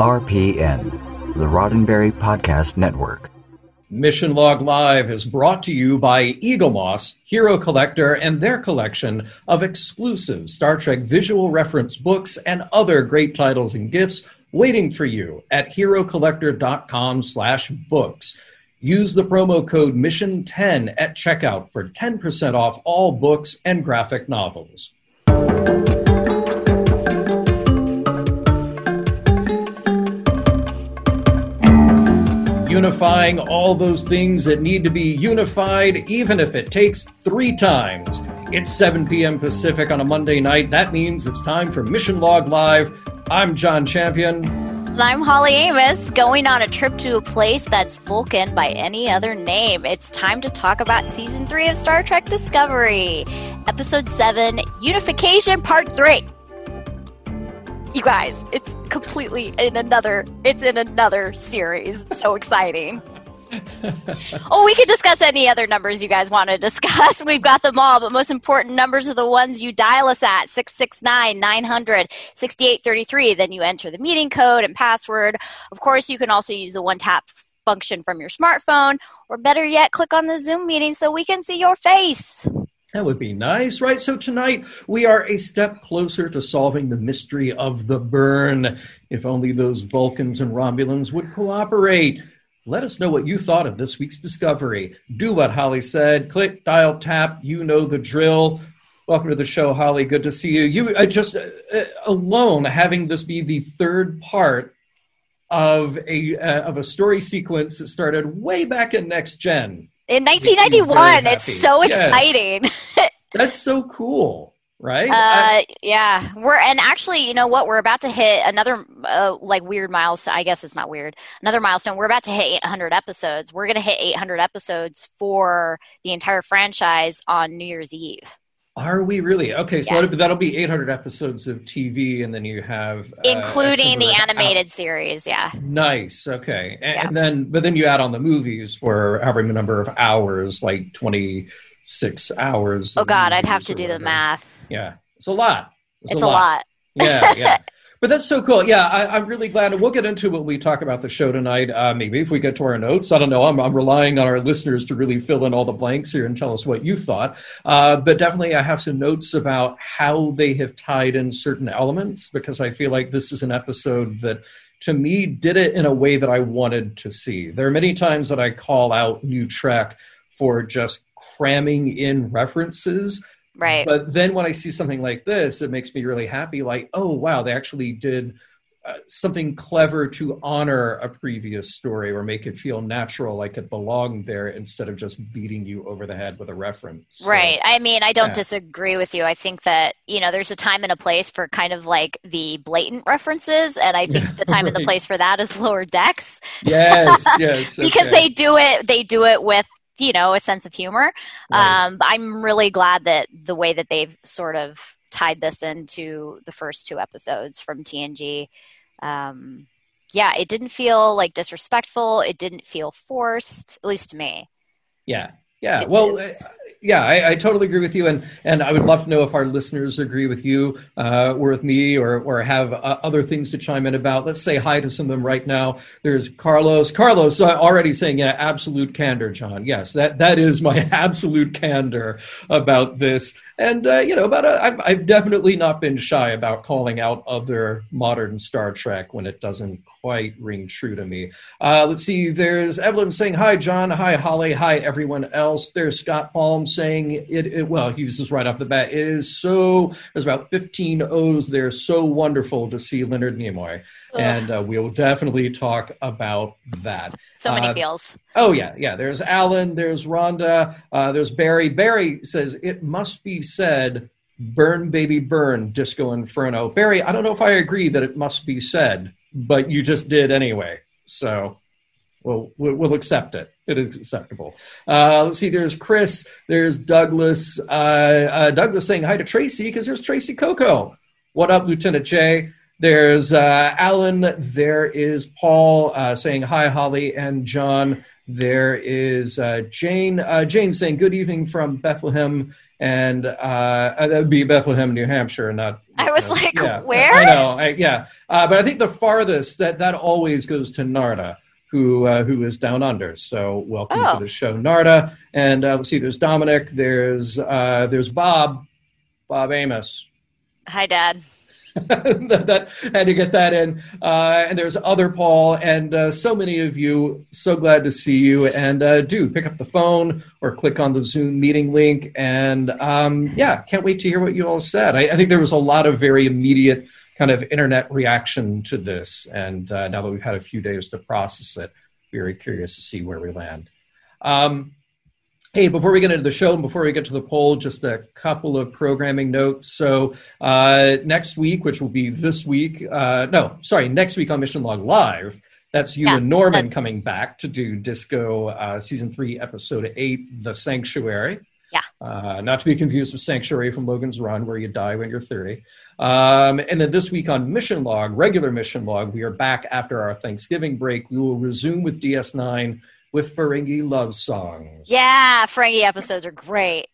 RPN, the Roddenberry Podcast Network. Mission Log Live is brought to you by Eaglemoss, Hero Collector, and their collection of exclusive Star Trek visual reference books and other great titles and gifts waiting for you at herocollector.com slash books. Use the promo code MISSION10 at checkout for 10% off all books and graphic novels. Unifying all those things that need to be unified, even if it takes three times. It's 7 p.m. Pacific on a Monday night. That means it's time for Mission Log Live. I'm John Champion. And I'm Holly Amos, going on a trip to a place that's Vulcan by any other name. It's time to talk about season three of Star Trek Discovery, episode seven, Unification Part Three. You guys, it's completely in another. It's in another series. So exciting. oh, we could discuss any other numbers you guys want to discuss. We've got them all, but most important numbers are the ones you dial us at 669 900 6833. Then you enter the meeting code and password. Of course, you can also use the one tap function from your smartphone, or better yet, click on the Zoom meeting so we can see your face. That would be nice, right? So tonight we are a step closer to solving the mystery of the burn. If only those Vulcans and Romulans would cooperate. Let us know what you thought of this week's discovery. Do what Holly said. Click, dial, tap. You know the drill. Welcome to the show, Holly. Good to see you. You I just uh, uh alone having this be the third part of a uh, of a story sequence that started way back in Next Gen. In 1991, it's so exciting. Yes. That's so cool right? Uh, I, yeah, we're and actually, you know what? We're about to hit another uh, like weird milestone. I guess it's not weird. Another milestone. We're about to hit 800 episodes. We're going to hit 800 episodes for the entire franchise on New Year's Eve. Are we really? Okay, so yeah. that'll, that'll, be 800 episodes of TV, and then you have uh, including the animated out. series. Yeah. Nice. Okay, and, yeah. and then but then you add on the movies for however number of hours, like 26 hours. Oh God, I'd have to do the math. Yeah, it's a lot. It's, it's a, lot. lot. Yeah, yeah. but that's so cool. Yeah, I, am really glad. We'll get into what we talk about the show tonight. Uh, maybe if we get to our notes. I don't know. I'm, I'm, relying on our listeners to really fill in all the blanks here and tell us what you thought. Uh, but definitely, I have some notes about how they have tied in certain elements because I feel like this is an episode that to me did it in a way that I wanted to see. There are many times that I call out New Trek for just cramming in references Right. But then when I see something like this, it makes me really happy. Like, oh, wow, they actually did uh, something clever to honor a previous story or make it feel natural, like it belonged there, instead of just beating you over the head with a reference. So, right. I mean, I don't yeah. disagree with you. I think that, you know, there's a time and a place for kind of like the blatant references. And I think the time right. and the place for that is lower decks. Yes, yes. because okay. they do it, they do it with you know a sense of humor. Um, I'm really glad that the way that they've sort of tied this into the first two episodes from TNG. Um, yeah, it didn't feel like disrespectful. It didn't feel forced, at least to me. Yeah, yeah. It well, is yeah, I, I, totally agree with you, and and I would love to know if our listeners agree with you uh, or with me, or or have uh, other things to chime in about. Let's say hi to some of them right now. There's Carlos. Carlos uh, already saying, yeah, absolute candor, John. Yes, that that is my absolute candor about this. And uh, you know, but uh, I've, I've definitely not been shy about calling out other modern Star Trek when it doesn't quite ring true to me. Uh, let's see. There's Evelyn saying hi, John. Hi, Holly. Hi, everyone else. There's Scott Palm saying it. it well, he uses right off the bat. It is so. There's about 15 O's there. So wonderful to see Leonard Nimoy. And uh, we'll definitely talk about that. So many uh, feels. Oh yeah, yeah. There's Alan. There's Rhonda. Uh, there's Barry. Barry says it must be said. Burn, baby, burn, Disco Inferno. Barry, I don't know if I agree that it must be said but you just did anyway. So we'll we'll accept it. It is acceptable. Uh, let's see. There's Chris. There's Douglas. Uh, uh, Douglas saying hi to Tracy because there's Tracy Coco. What up, Lieutenant Jay? There's uh, Alan. There is Paul uh, saying hi, Holly and John. There is uh, Jane. Jane saying good evening from Bethlehem, and that would be Bethlehem, New Hampshire, not I was like, Yeah, where? I know. I, yeah, uh, but I think the farthest that that always goes to Narda, who uh, who is down under. So welcome Oh. to the show, Narda. And uh, let's see, there's Dominic. There's uh, there's Bob, Bob Amos. Hi, Dad. That, that- had to get that in. Uh, and there's other Paul, and uh, so many of you. So glad to see you. And uh, do pick up the phone or click on the Zoom meeting link. And um, yeah, can't wait to hear what you all said. I, I think there was a lot of very immediate kind of internet reaction to this. And uh, now that we've had a few days to process it, very curious to see where we land. Um, Hey, before we get into the show and before we get to the poll, just a couple of programming notes. So, uh, next week, which will be this week, uh, no, sorry, next week on Mission Log Live, that's you Yeah, and Norman that- coming back to do Disco uh, Season 3, Episode 8, The Sanctuary. Yeah. Uh, not to be confused with Sanctuary from Logan's Run, where you die when you're 30. Um, and then this week on Mission Log, regular Mission Log, we are back after our Thanksgiving break. We will resume with DS9 with Ferengi love songs. Yeah, Ferengi episodes are great.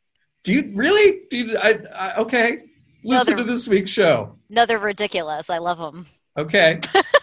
Do you really? Do you, I, I, okay. Listen they're- to this week's show. No, they're ridiculous. I love them. Okay.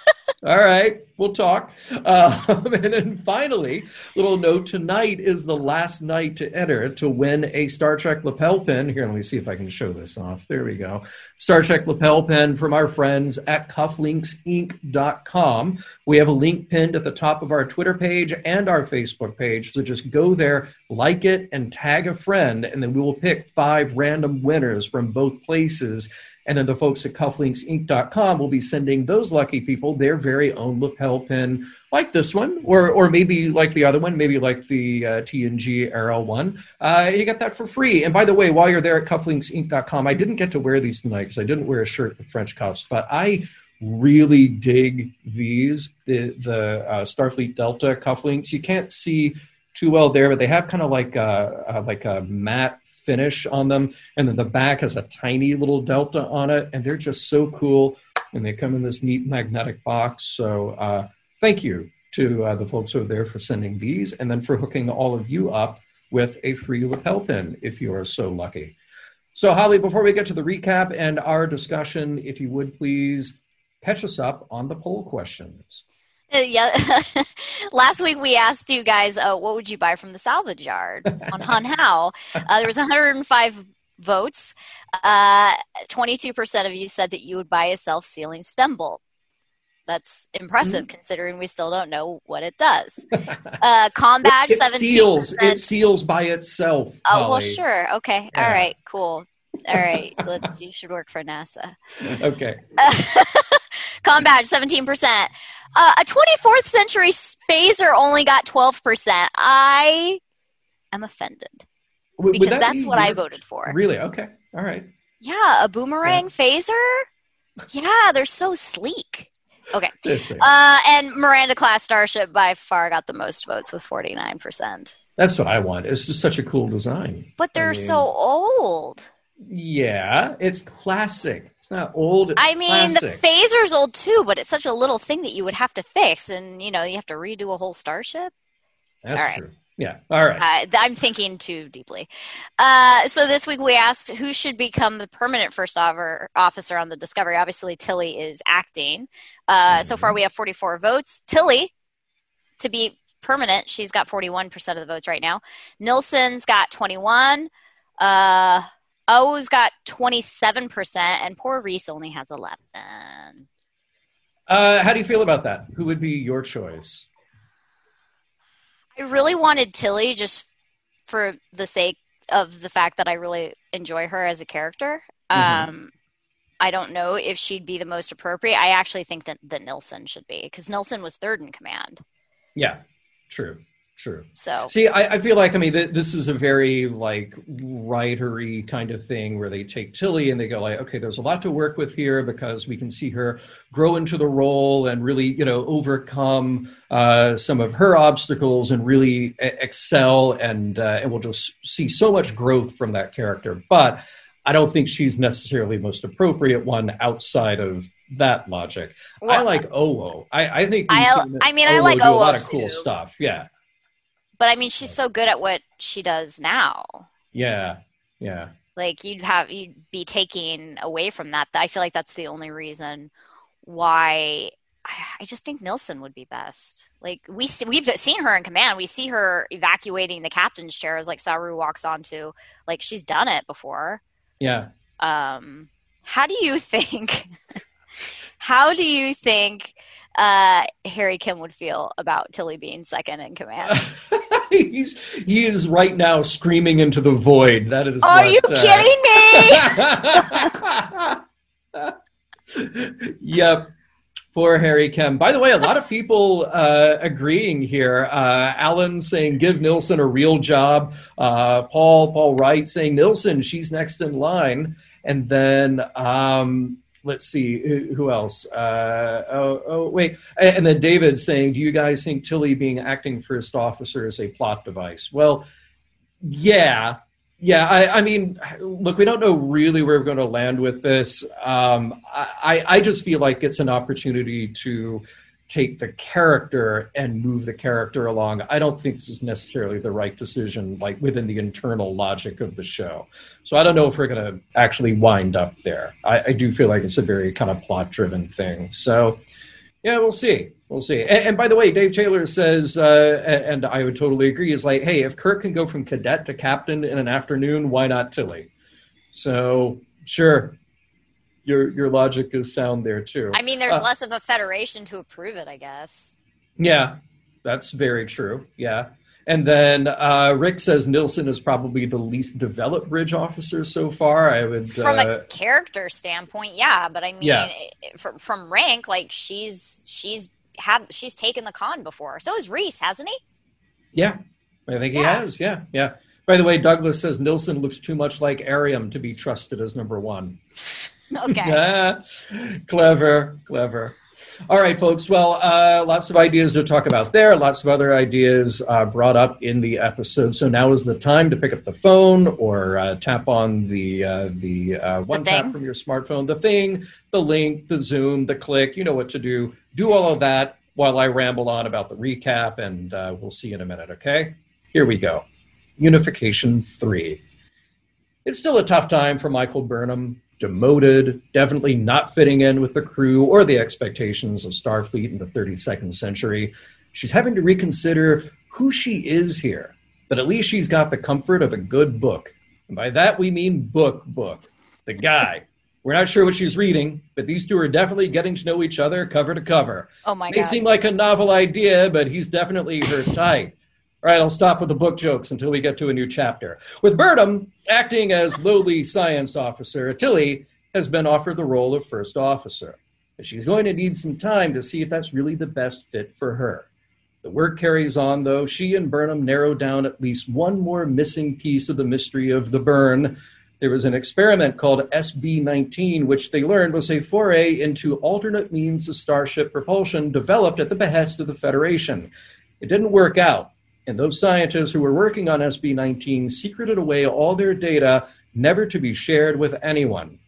All right. We'll talk. Um, and then finally, little note tonight is the last night to enter to win a Star Trek lapel pin. Here, let me see if I can show this off. There we go. Star Trek lapel pin from our friends at cufflinksinc.com. We have a link pinned at the top of our Twitter page and our Facebook page. So just go there, like it, and tag a friend, and then we will pick five random winners from both places. And then the folks at cufflinksinc.com will be sending those lucky people their very own lapel pin, like this one, or or maybe like the other one, maybe like the uh, TNG Arrow one. Uh, you get that for free. And by the way, while you're there at cufflinksinc.com, I didn't get to wear these tonight because I didn't wear a shirt with French cuffs, but I really dig these the the uh, Starfleet Delta cufflinks. You can't see too well there, but they have kind of like a, a like a matte finish on them, and then the back has a tiny little delta on it, and they're just so cool. And they come in this neat magnetic box. So uh, thank you to uh, the folks over there for sending these, and then for hooking all of you up with a free lapel pin if you are so lucky. So Holly, before we get to the recap and our discussion, if you would please catch us up on the poll questions. Yeah. Last week we asked you guys, uh, what would you buy from the salvage yard on Hao? Uh, there was 105 votes. Uh, 22% of you said that you would buy a self-sealing stem bolt. That's impressive considering we still don't know what it does. Uh, com badge, it 17%. seals. It seals by itself. Oh well, sure. Okay. All Yeah. right. Cool. All right. Let's. You should work for NASA. Okay. Com badge, seventeen percent. Uh, a twenty-fourth century phaser only got twelve percent. I am offended W- because that that's what I voted for. Really? Okay. All right. Yeah, a boomerang phaser. Yeah, they're so sleek. Okay. Uh, and Miranda class starship by far got the most votes with forty nine percent. That's what I want. It's just such a cool design. But they're I mean, so old. Yeah, it's classic. It's not old. It's I mean, classic. the phaser's old too, but it's such a little thing that you would have to fix, and you know, you have to redo a whole starship. That's all right. true. Yeah. All right. Uh, I'm thinking too deeply. Uh, so this week we asked who should become the permanent first officer on the Discovery. Obviously, Tilly is acting. Uh, So far, we have 44 votes. Tilly to be permanent, she's got 41% of the votes right now. Nilsson's got 21. O's got 27%, and poor Reese only has 11. Uh, how do you feel about that? Who would be your choice? I really wanted Tilly just for the sake of the fact that I really enjoy her as a character. Mhm. Um, I don't know if she'd be the most appropriate. I actually think that, that Nilsson should be because Nilsson was third in command. Yeah. True. True. So See, I, I feel like I mean th- this is a very like writery kind of thing where they take Tilly and they go like, okay, there's a lot to work with here because we can see her grow into the role and really you know overcome uh, some of her obstacles and really e- excel and uh, and we'll just see so much growth from that character. But I don't think she's necessarily the most appropriate one outside of that logic. I like Owo. I, I think I- I mean, I Owo like do a lot Owo of cool stuff. Yeah. But I mean, she's so good at what she does now. Yeah, yeah. Like you'd have you'd be taking away from that. I feel like that's the only reason why I just think Nilsson would be best. Like we see, we've seen her in command. We see her evacuating the captain's chair as like Saru walks onto. Like she's done it before. Yeah. Um, how do you think? how do you think uh, Harry Kim would feel about Tilly being second in command? He's he is right now screaming into the void. That is. Are what, you uh... kidding me? yep. Poor Harry Kim. By the way, a lot of people uh, agreeing here. Uh, Alan saying give Nilsson a real job. Uh, Paul Paul Wright saying Nilsson, she's next in line. And then um, let's see who, else. Uh, oh, oh, wait, and then David saying, do you guys think Tilly being acting first officer is a plot device? Well, yeah, yeah, I, I, mean, look, we don't know really where we're going to land with this. Um, I, I just feel like it's an opportunity to take the character and move the character along. I don't think this is necessarily the right decision, like within the internal logic of the show. So I don't know if we're going to actually wind up there. I, I do feel like it's a very kind of plot driven thing. So, yeah, we'll see. We'll see. And, and, by the way, Dave Taylor says, uh, and I would totally agree, is like, hey, if Kirk can go from cadet to captain in an afternoon, why not Tilly? So sure, your your logic is sound there too. I mean, there's uh, less of a federation to approve it, I guess. Yeah, that's very true. Yeah. And then uh, Rick says Nilsson is probably the least developed bridge officer so far. I would, from uh, a character standpoint, yeah. But I mean, yeah. from, from rank, like she's she's had she's taken the con before. So has Reese, hasn't he? Yeah, I think he yeah. has. Yeah, yeah. By the way, Douglas says Nilsson looks too much like Airiam to be trusted as number one. okay. clever, clever. All right, folks. Well, uh, lots of ideas to talk about there. Lots of other ideas uh, brought up in the episode. So now is the time to pick up the phone or uh, tap on the uh, the uh, one the tap from your smartphone, the thing, the link, the Zoom, the click. You know what to do do all of that while I ramble on about the recap, and uh, we'll see in a minute, okay? Here we go. Unification 3. It's still a tough time for Michael Burnham. Demoted, definitely not fitting in with the crew or the expectations of Starfleet in the 32nd century. She's having to reconsider who she is here, but at least she's got the comfort of a good book. And by that we mean book book. The guy we're not sure what she's reading, but these two are definitely getting to know each other cover to cover. Oh my May God. seem like a novel idea, but he's definitely her type. All right, I'll stop with the book jokes until we get to a new chapter. With Burnham acting as lowly science officer, Tilly has been offered the role of first officer. But She's going to need some time to see if that's really the best fit for her. The work carries on, though. She and Burnham narrow down at least one more missing piece of the mystery of the burn there was an experiment called SB 19, which they learned was a foray into alternate means of starship propulsion developed at the behest of the Federation. It didn't work out, and those scientists who were working on SB 19 secreted away all their data, never to be shared with anyone.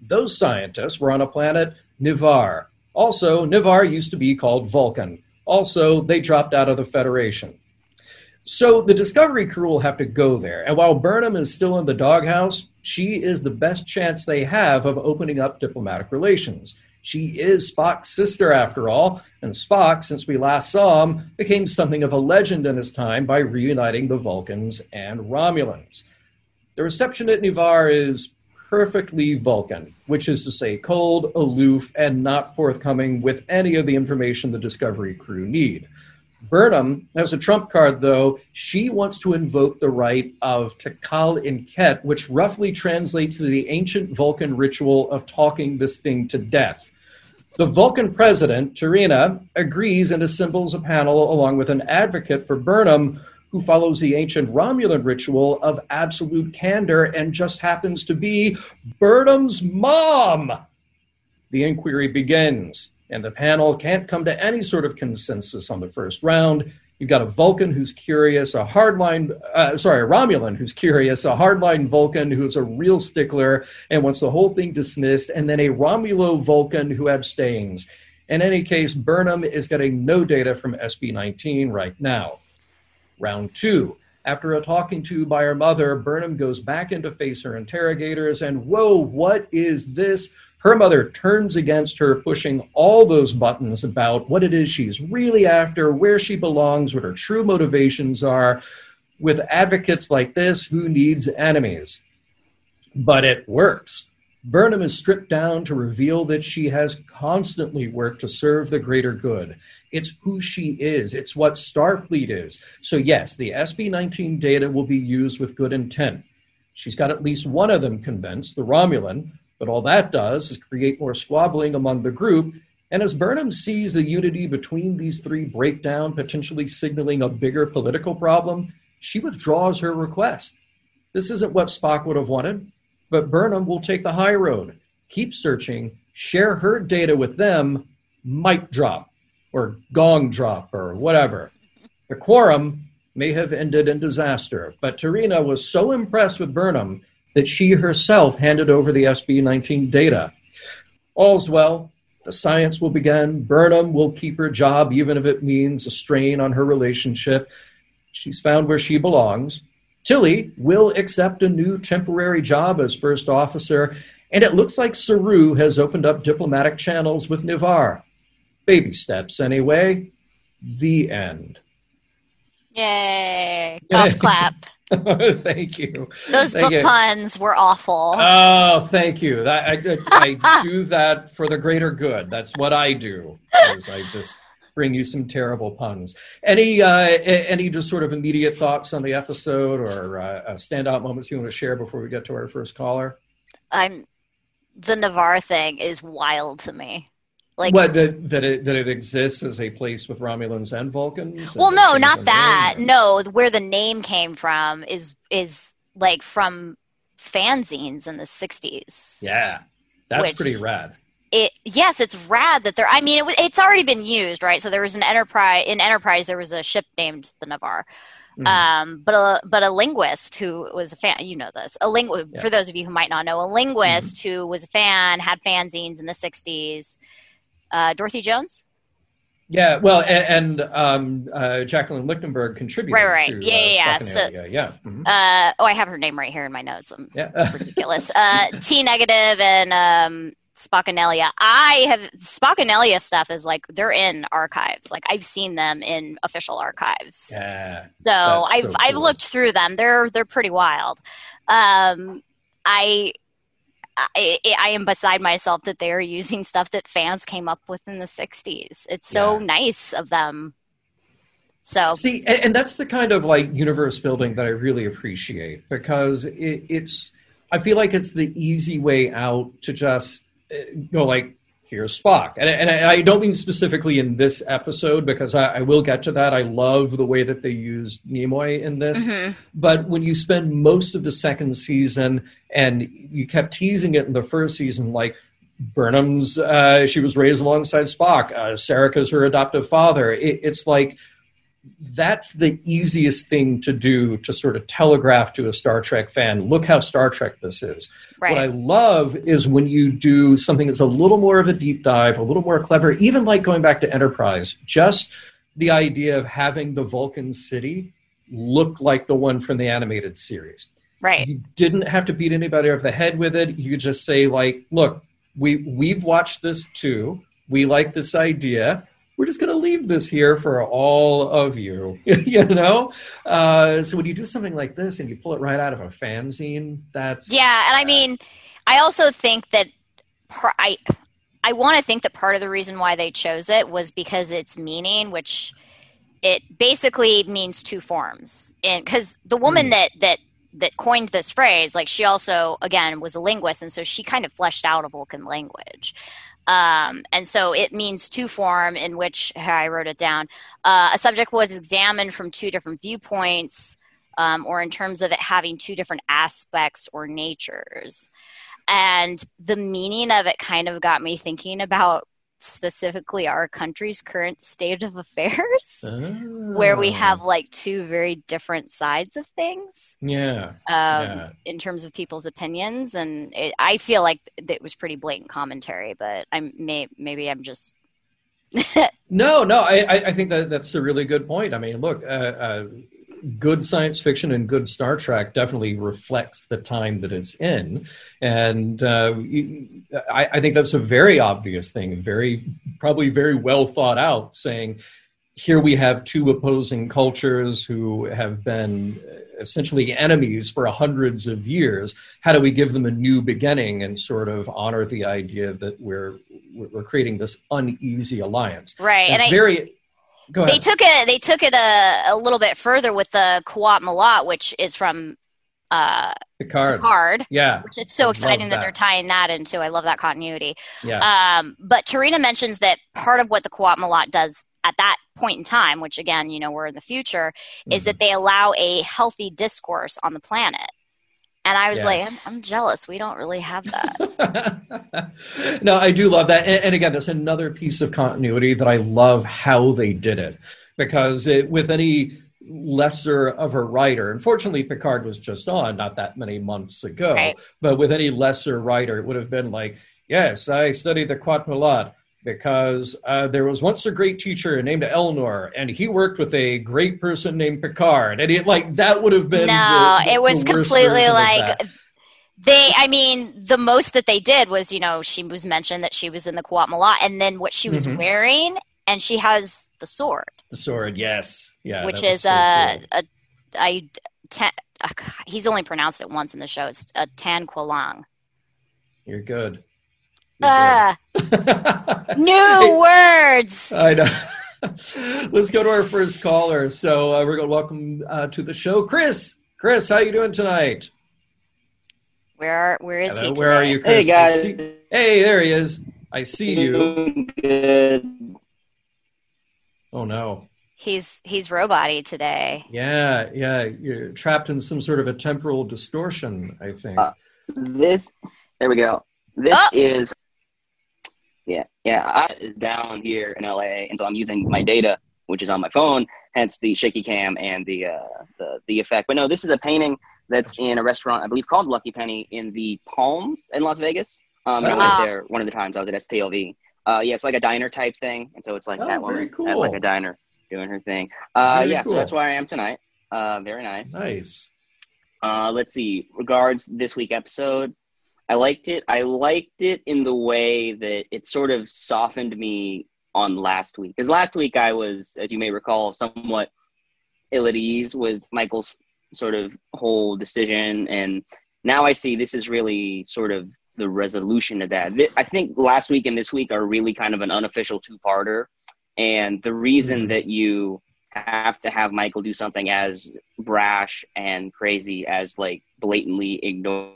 Those scientists were on a planet Ni'Var. Also, Ni'Var used to be called Vulcan. Also, they dropped out of the Federation. So the Discovery crew will have to go there. And while Burnham is still in the doghouse, she is the best chance they have of opening up diplomatic relations. She is Spock's sister, after all, and Spock, since we last saw him, became something of a legend in his time by reuniting the Vulcans and Romulans. The reception at Ni'Var is perfectly Vulcan, which is to say, cold, aloof, and not forthcoming with any of the information the Discovery crew need. Burnham has a trump card, though. She wants to invoke the right of T'Kal-in-ket, which roughly translates to the ancient Vulcan ritual of talking this thing to death. The Vulcan president, T'Rina, agrees and assembles a panel along with an advocate for Burnham who follows the ancient Romulan ritual of absolute candor and just happens to be Burnham's mom. The inquiry begins and the panel can't come to any sort of consensus on the first round. You've got a Vulcan who's curious, a hardline, uh, sorry, a Romulan who's curious, a hardline Vulcan who's a real stickler and wants the whole thing dismissed, and then a Romulo Vulcan who abstains. In any case, Burnham is getting no data from SB 19 right now. Round two. After a talking to by her mother, Burnham goes back in to face her interrogators, and whoa, what is this? Her mother turns against her, pushing all those buttons about what it is she's really after, where she belongs, what her true motivations are. With advocates like this, who needs enemies? But it works. Burnham is stripped down to reveal that she has constantly worked to serve the greater good. It's who she is, it's what Starfleet is. So, yes, the SB 19 data will be used with good intent. She's got at least one of them convinced, the Romulan, but all that does is create more squabbling among the group. And as Burnham sees the unity between these three break down, potentially signaling a bigger political problem, she withdraws her request. This isn't what Spock would have wanted. But Burnham will take the high road, keep searching, share her data with them, mic drop or gong drop or whatever. The quorum may have ended in disaster, but T'Rina was so impressed with Burnham that she herself handed over the SB 19 data. All's well. The science will begin. Burnham will keep her job, even if it means a strain on her relationship. She's found where she belongs. Tilly will accept a new temporary job as first officer, and it looks like Saru has opened up diplomatic channels with Ni'Var. Baby steps, anyway. The end. Yay! Golf clap. thank you. Those thank book you. puns were awful. Oh, thank you. I, I, I do that for the greater good. That's what I do. I just bring you some terrible puns. Any uh, any just sort of immediate thoughts on the episode or uh, standout moments you want to share before we get to our first caller? I'm the Ni'Var thing is wild to me. Like what that that it, that it exists as a place with Romulans and Vulcans. Well, no, not that. No, where the name came from is is like from fanzines in the '60s. Yeah, that's pretty rad. it yes it's rad that there i mean it, it's already been used right so there was an enterprise in enterprise there was a ship named the Ni'Var Mhm. um, but a but a linguist who was a fan you know this a ling- Yeah. Mm-hmm. for those of you who might not know a linguist who was a fan had fanzines in the 60s uh, dorothy jones Yeah, well, and, and um, uh, Jacqueline Lichtenberg contributed Right, right. to Yeah, uh, yeah, yeah. Spockanalia. yeah. mhm. uh, oh i have her name right here in my notes I'm yeah. ridiculous uh, t negative and um. I have Spockanalia stuff is like they're in archives. Like I've seen them in official archives. yeah. So I've so I've looked through them. They're they're pretty wild. Um, I, I I am beside myself that they are using stuff that fans came up with in the '60s. It's so Yeah. nice of them. So See, and, and that's the kind of like universe building that I really appreciate because it, it's, I feel like it's the easy way out to just uh, go like, here's Spock. And, and I, I don't mean specifically in this episode because I, I will get to that. I love the way that they used Nimoy in this. mhm. But when you spend most of the second season and you kept teasing it in the first season, like Burnham's, uh, she was raised alongside Spock, uh, is her adoptive father. It, it's like that's the easiest thing to do to sort of telegraph to a Star Trek fan look how Star Trek this is. right. What I love is when you do something that's a little more of a deep dive, a little more clever, even like going back to Enterprise, just the idea of having the Vulcan city look like the one from the animated series. right. You didn't have to beat anybody over the head with it. You could just say, like, look, we we've watched this too. We like this idea. We're just going to leave this here for all of you, you know. Uh, so when you do something like this and you pull it right out of a fanzine, that's Yeah, and I mean, I also think that par- I I want to think that part of the reason why they chose it was because its meaning, which it basically means two forms. And because the woman Hmm. that that that coined this phrase, like she also again was a linguist, and so she kind of fleshed out a Vulcan language. Um, and so it means two form in which I wrote it down. Uh, a subject was examined from two different viewpoints, um, or in terms of it having two different aspects or natures. And the meaning of it kind of got me thinking about specifically our country's current state of affairs, where we Oh. have like two very different sides of things yeah, um, Yeah. in terms of people's opinions. And it, I feel like it was pretty blatant commentary, but I'm may, maybe I'm just No, no, I, I- I think that that's a really good point. I mean, look, uh, uh, good science fiction and good Star Trek definitely reflects the time that it's in, and uh, I, I, think that's a very obvious thing, very probably very well thought out. Saying here we have two opposing cultures who have been essentially enemies for hundreds of years. How do we give them a new beginning and sort of honor the idea that we're we're creating this uneasy alliance? Right, and, and very. They took it. They took it a, a little bit further with the Qowat Milat, which is from uh, Picard. Picard. Yeah. Which it's so I exciting that. that. they're tying that into. I love that continuity. Yeah. Um, but T'Rina mentions that part of what the Qowat Milat does at that point in time, which again, you know, we're in the future, mm-hmm. is that they allow a healthy discourse on the planet. And I was yes. like, I'm, I'm, jealous. We don't really have that. no, I do love that. And, and, again, that's another piece of continuity that I love how they did it. Because it, with any lesser of a writer, unfortunately, Picard was just on not that many months ago, right. but with any lesser writer, it would have been like, yes, I studied the Milat because uh, there was once a great teacher named Elnor, and he worked with a great person named Picard, and it like that would have been no, the, the, it was completely like they. I mean, the most that they did was you know she was mentioned that she was in the Qowat Milat, and then what she was mm-hmm. wearing, and she has the sword. The sword, yes, yeah, which is so uh, cool. a I. Ten, uh, he's only pronounced it once in the show. It's a Tan Qalanq. You're good. Uh, new words. I know. Let's go to our first caller. So uh, we're going to welcome uh, to the show, Chris. Chris, how are you doing tonight? Where are where is Hello, he? Today? Where are you, Chris? Hey guys. See, hey, there he is. I see you. Good. Oh no. He's he's roboty today. Yeah, yeah. You're trapped in some sort of a temporal distortion. I think. Uh, this. There we go. This oh! is yeah, yeah. I is down here in LA, and so I'm using my data, which is on my phone, hence the shaky cam and the uh, the the effect. But no, this is a painting that's in a restaurant, I believe, called Lucky Penny in the Palms in Las Vegas. Um, I went there one of the times I was at STLV. Uh, yeah, it's like a diner type thing, and so it's like oh, that woman cool. at like a diner doing her thing. Uh, yeah, cool. so that's where I am tonight. Uh, very nice. Nice. Uh, let's see. Regards this week episode, I liked it. I liked it in the way that it sort of softened me on last week. Because last week I was, as you may recall, somewhat ill at ease with Michael's sort of whole decision. And now I see this is really sort of the resolution of that. I think last week and this week are really kind of an unofficial two parter. And the reason mm-hmm. that you have to have Michael do something as brash and crazy as like blatantly ignore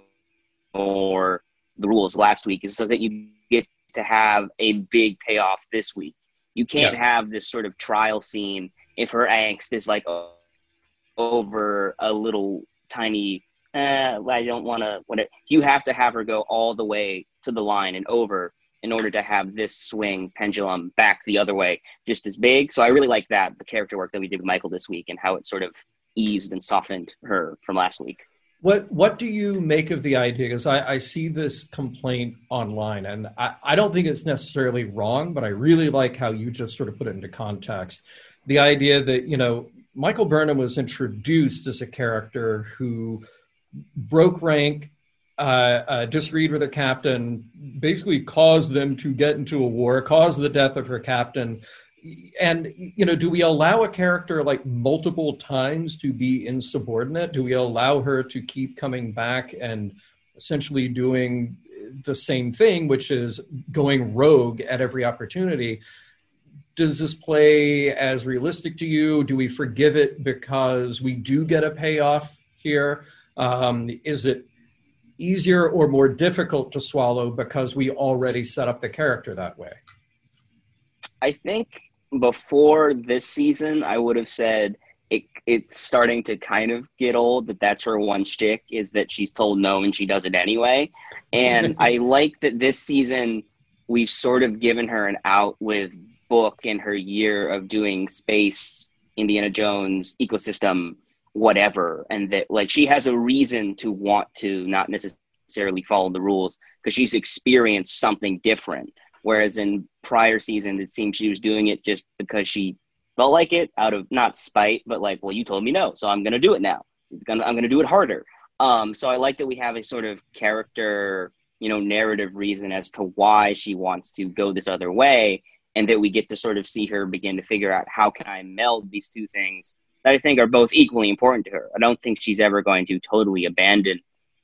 or the rules last week is so that you get to have a big payoff this week. You can't yeah. have this sort of trial scene if her angst is like over a little tiny. Eh, I don't want to. You have to have her go all the way to the line and over in order to have this swing pendulum back the other way just as big. So I really like that the character work that we did with Michael this week and how it sort of eased and softened her from last week. What what do you make of the idea? Because I, I see this complaint online, and I, I don't think it's necessarily wrong, but I really like how you just sort of put it into context. The idea that you know Michael Burnham was introduced as a character who broke rank, uh, uh, disagreed with her captain, basically caused them to get into a war, caused the death of her captain, and you know do we allow a character like multiple times to be insubordinate? Do we allow her to keep coming back and essentially doing the same thing which is going rogue at every opportunity? Does this play as realistic to you? Do we forgive it because we do get a payoff here? Um, is it easier or more difficult to swallow because we already set up the character that way? I think before this season, I would have said it, it's starting to kind of get old that that's her one shtick is that she's told no and she does it anyway. And I like that this season we've sort of given her an out with book in her year of doing space, Indiana Jones, ecosystem, whatever. And that like she has a reason to want to not necessarily follow the rules because she's experienced something different Whereas in prior seasons, it seemed she was doing it just because she felt like it out of not spite, but like, well, you told me no, so I'm gonna do it now. It's gonna I'm gonna do it harder. Um, so I like that we have a sort of character, you know, narrative reason as to why she wants to go this other way, and that we get to sort of see her begin to figure out how can I meld these two things that I think are both equally important to her. I don't think she's ever going to totally abandon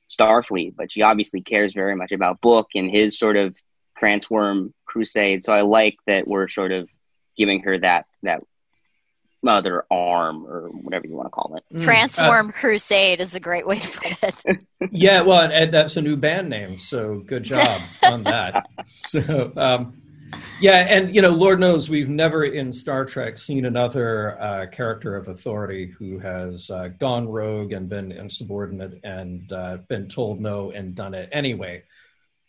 Starfleet, but she obviously cares very much about Book and his sort of transworm crusade. So I like that we're sort of giving her that that mother arm or whatever you want to call it. Mm. Transform uh, Crusade is a great way to put it. yeah, well, and that's a new band name, so good job on that. So, um, yeah, and you know, Lord knows we've never in Star Trek seen another uh, character of authority who has uh, gone rogue and been insubordinate and uh, been told no and done it anyway.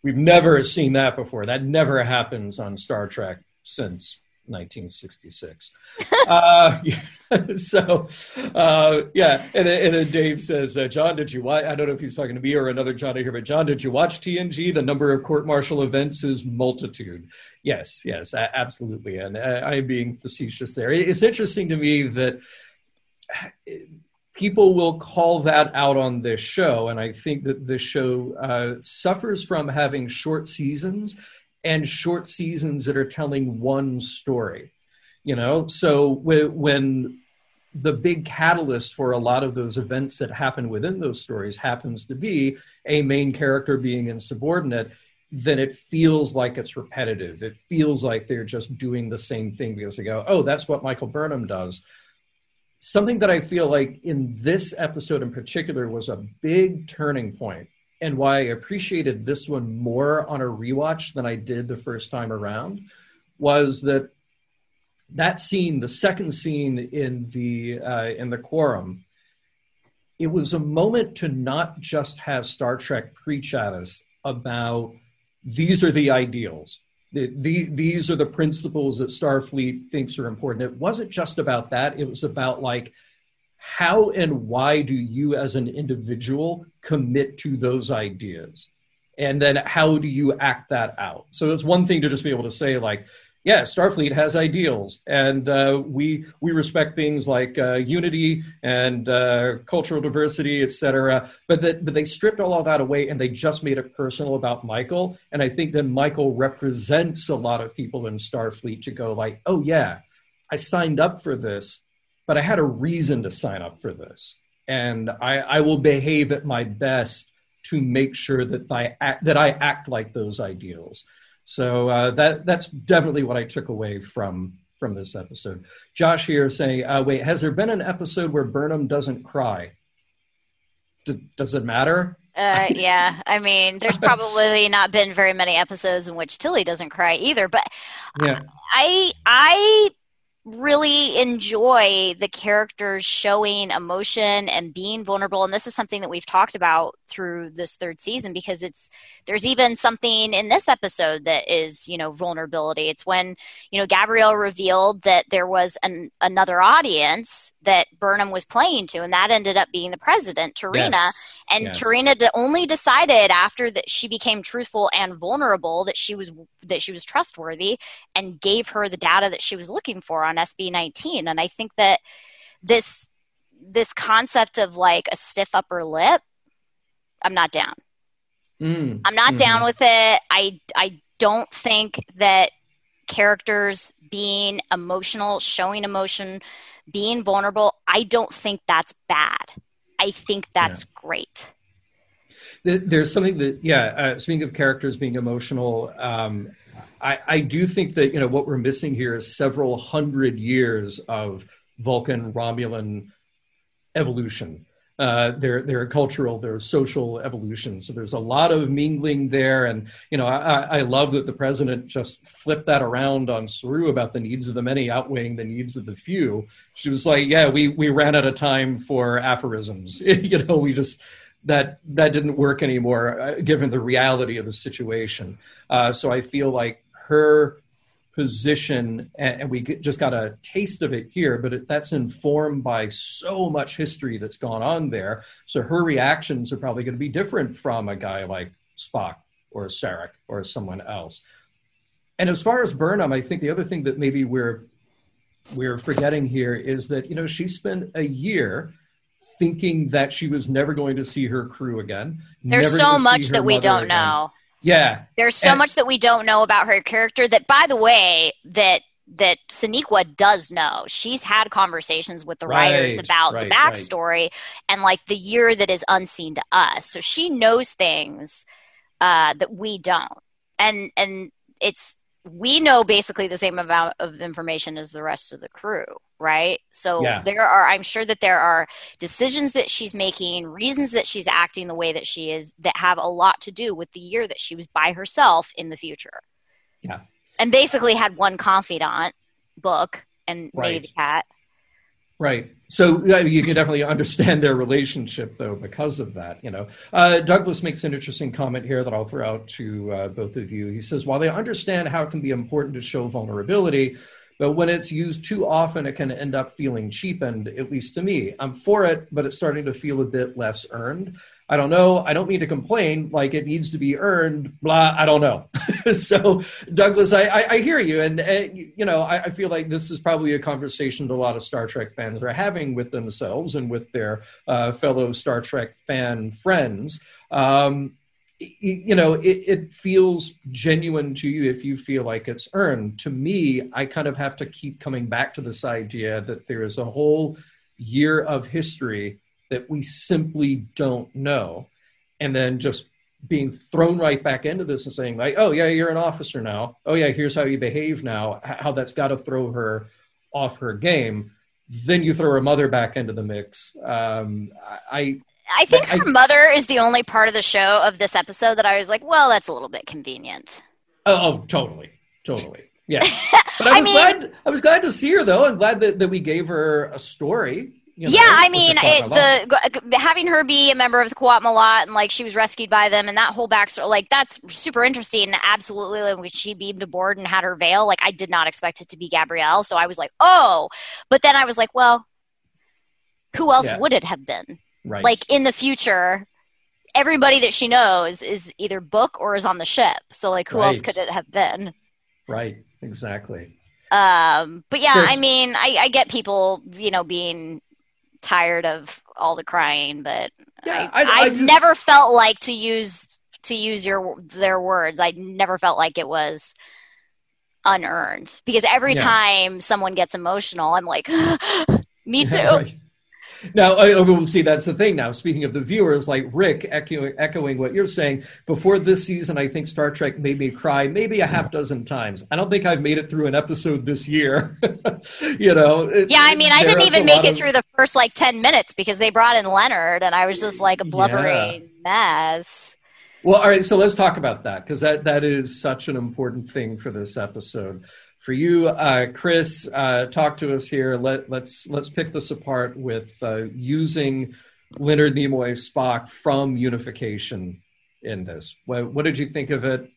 We've never seen that before. That never happens on Star Trek since 1966. uh, so, uh, yeah, and, and then Dave says, uh, John, did you watch? I don't know if he's talking to me or another John here, but John, did you watch TNG? The number of court martial events is multitude. Yes, yes, absolutely. And uh, I'm being facetious there. It's interesting to me that people will call that out on this show. And I think that this show uh, suffers from having short seasons and short seasons that are telling one story. You know, so when the big catalyst for a lot of those events that happen within those stories happens to be a main character being insubordinate, then it feels like it's repetitive. It feels like they're just doing the same thing because they go, oh, that's what Michael Burnham does. Something that I feel like in this episode in particular was a big turning point and why I appreciated this one more on a rewatch than I did the first time around was that that scene, the second scene in the uh, in the quorum, it was a moment to not just have Star Trek preach at us about these are the ideals. The, the, these are the principles that Starfleet thinks are important. It wasn't just about that. It was about like how and why do you as an individual commit to those ideas and then how do you act that out so it's one thing to just be able to say like yeah starfleet has ideals and uh, we we respect things like uh, unity and uh, cultural diversity etc but that but they stripped all of that away and they just made it personal about michael and i think that michael represents a lot of people in starfleet to go like oh yeah i signed up for this but I had a reason to sign up for this. And I, I will behave at my best to make sure that I act, that I act like those ideals. So uh, that that's definitely what I took away from from this episode. Josh here saying, uh, "Wait, has there been an episode where Burnham doesn't cry? D- does it matter?" Uh, yeah, I mean, there's probably not been very many episodes in which Tilly doesn't cry either. But yeah. I I really enjoy the characters showing emotion and being vulnerable and this is something that we've talked about through this third season because it's there's even something in this episode that is you know vulnerability it's when you know gabrielle revealed that there was an, another audience that burnham was playing to and that ended up being the president T'Rina yes. and yes. T'Rina only decided after that she became truthful and vulnerable that she was that she was trustworthy and gave her the data that she was looking for on SB19. And I think that this this concept of like a stiff upper lip, I'm not down. Mm. I'm not mm. down with it. I I don't think that characters being emotional, showing emotion, being vulnerable, I don't think that's bad. I think that's yeah. great. There's something that, yeah, uh, speaking of characters being emotional, um, I, I do think that you know what we're missing here is several hundred years of Vulcan Romulan evolution. Uh, their their cultural, their social evolution. So there's a lot of mingling there, and you know I, I love that the president just flipped that around on Saru about the needs of the many outweighing the needs of the few. She was like, "Yeah, we we ran out of time for aphorisms. you know, we just that that didn't work anymore uh, given the reality of the situation." Uh, so I feel like her position, and, we just got a taste of it here, but it, that's informed by so much history that's gone on there. So her reactions are probably going to be different from a guy like Spock or Sarek or someone else. And as far as Burnham, I think the other thing that maybe we're we're forgetting here is that you know she spent a year thinking that she was never going to see her crew again. There's so much that we don't again. know. Yeah. There's so and, much that we don't know about her character that by the way that that Sonequa does know. She's had conversations with the right, writers about right, the backstory right. and like the year that is unseen to us. So she knows things uh, that we don't. And and it's we know basically the same amount of information as the rest of the crew, right? So yeah. there are, I'm sure that there are decisions that she's making, reasons that she's acting the way that she is that have a lot to do with the year that she was by herself in the future. Yeah. And basically had one confidant Book and right. maybe the cat. Right. So you can definitely understand their relationship, though, because of that. You know, uh, Douglas makes an interesting comment here that I'll throw out to uh, both of you. He says, while they understand how it can be important to show vulnerability, but when it's used too often, it can end up feeling cheapened. At least to me, I'm for it, but it's starting to feel a bit less earned. I don't know. I don't mean to complain like it needs to be earned. Blah. I don't know. so, Douglas, I, I, I, hear you, and uh, you know, I, I, feel like this is probably a conversation that a lot of Star Trek fans are having with themselves and with their uh, fellow Star Trek fan friends. Um, you know, it, it feels genuine to you if you feel like it's earned. To me, I kind of have to keep coming back to this idea that there is a whole year of history that we simply don't know. And then just being thrown right back into this and saying like, oh yeah, you're an officer now. Oh yeah, here's how you behave now. How that's got to throw her off her game. Then you throw her mother back into the mix. Um, I. I think her I, mother is the only part of the show of this episode that I was like, well, that's a little bit convenient. Oh, oh totally, totally, yeah. But I was I mean, glad. I was glad to see her though. I'm glad that, that we gave her a story you know, yeah, I mean, the, the, having her be a member of the Qowat Milat and like she was rescued by them and that whole backstory, like that's super interesting. And absolutely, like, when she beamed aboard and had her veil, like I did not expect it to be Gabrielle, so I was like, oh. But then I was like, well, who else yeah. would it have been? Right. Like in the future, everybody that she knows is either Book or is on the ship. So like, who right. else could it have been? Right. Exactly. Um, but yeah, There's... I mean, I, I get people, you know, being tired of all the crying, but yeah, I, I, I, I just... never felt like to use to use your their words. I never felt like it was unearned because every yeah. time someone gets emotional, I'm like, me too. right. Now, I, will see that's the thing. Now, speaking of the viewers, like Rick echoing, echoing what you're saying, before this season, I think Star Trek made me cry maybe a half dozen times. I don't think I've made it through an episode this year. you know? It, yeah, I mean, I didn't even make it of... through the first like 10 minutes because they brought in Leonard and I was just like a blubbering yeah. mess. Well, all right, so let's talk about that because that, that is such an important thing for this episode for you, uh, Chris, uh, talk to us here. Let, let's let's pick this apart with uh, using Leonard Nimoy Spock from Unification in this. What, what did you think of it?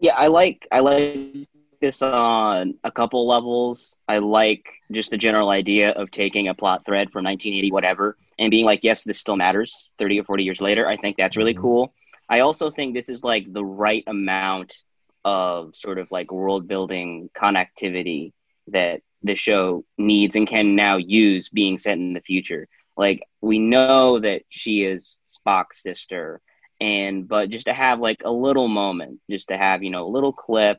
Yeah, I like I like this on a couple levels. I like just the general idea of taking a plot thread from 1980 whatever and being like, yes, this still matters 30 or 40 years later. I think that's really mm-hmm. cool. I also think this is like the right amount of sort of like world building connectivity that the show needs and can now use being set in the future. Like we know that she is Spock's sister, and but just to have like a little moment, just to have you know a little clip,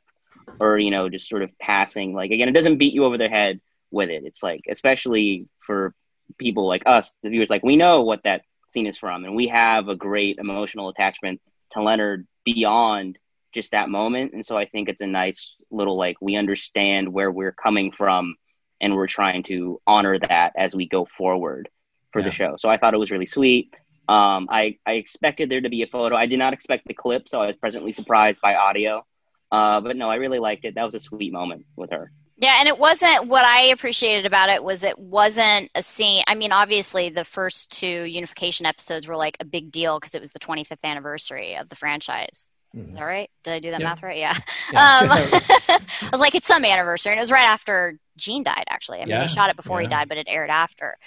or you know just sort of passing. Like again, it doesn't beat you over the head with it. It's like especially for people like us, the viewers, like we know what that scene is from, and we have a great emotional attachment to Leonard beyond just that moment. And so I think it's a nice little like we understand where we're coming from and we're trying to honor that as we go forward for yeah. the show. So I thought it was really sweet. Um, I, I expected there to be a photo. I did not expect the clip, so I was presently surprised by audio. Uh, but no, I really liked it. That was a sweet moment with her. Yeah, and it wasn't what I appreciated about it was it wasn't a scene. I mean, obviously the first two unification episodes were like a big deal because it was the 25th anniversary of the franchise. Mm-hmm. Is that right? Did I do that yeah. math right? Yeah. yeah. Um, I was like, it's some anniversary, and it was right after Gene died. Actually, I mean, yeah. they shot it before he died, but it aired after.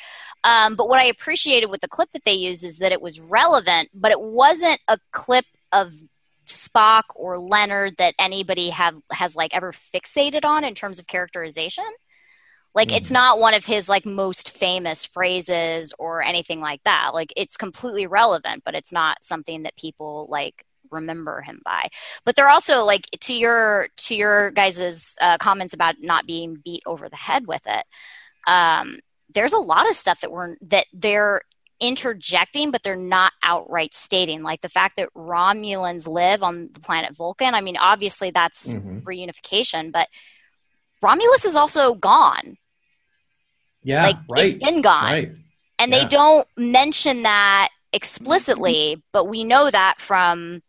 Um, but what I appreciated with the clip that they used is that it was relevant, but it wasn't a clip of Spock or Leonard that anybody have has like ever fixated on in terms of characterization. Like mm-hmm. it's not one of his like most famous phrases or anything like that. Like it's completely relevant, but it's not something that people like remember him by. But they're also like to your to your guys's uh, comments about not being beat over the head with it. Um, there's a lot of stuff that we're that they're interjecting, but they're not outright stating. Like the fact that Romulans live on the planet Vulcan. I mean, obviously that's mm-hmm. reunification, but Romulus is also gone. Yeah, like right. it's been gone, right. and yeah. they don't mention that explicitly, but we know that from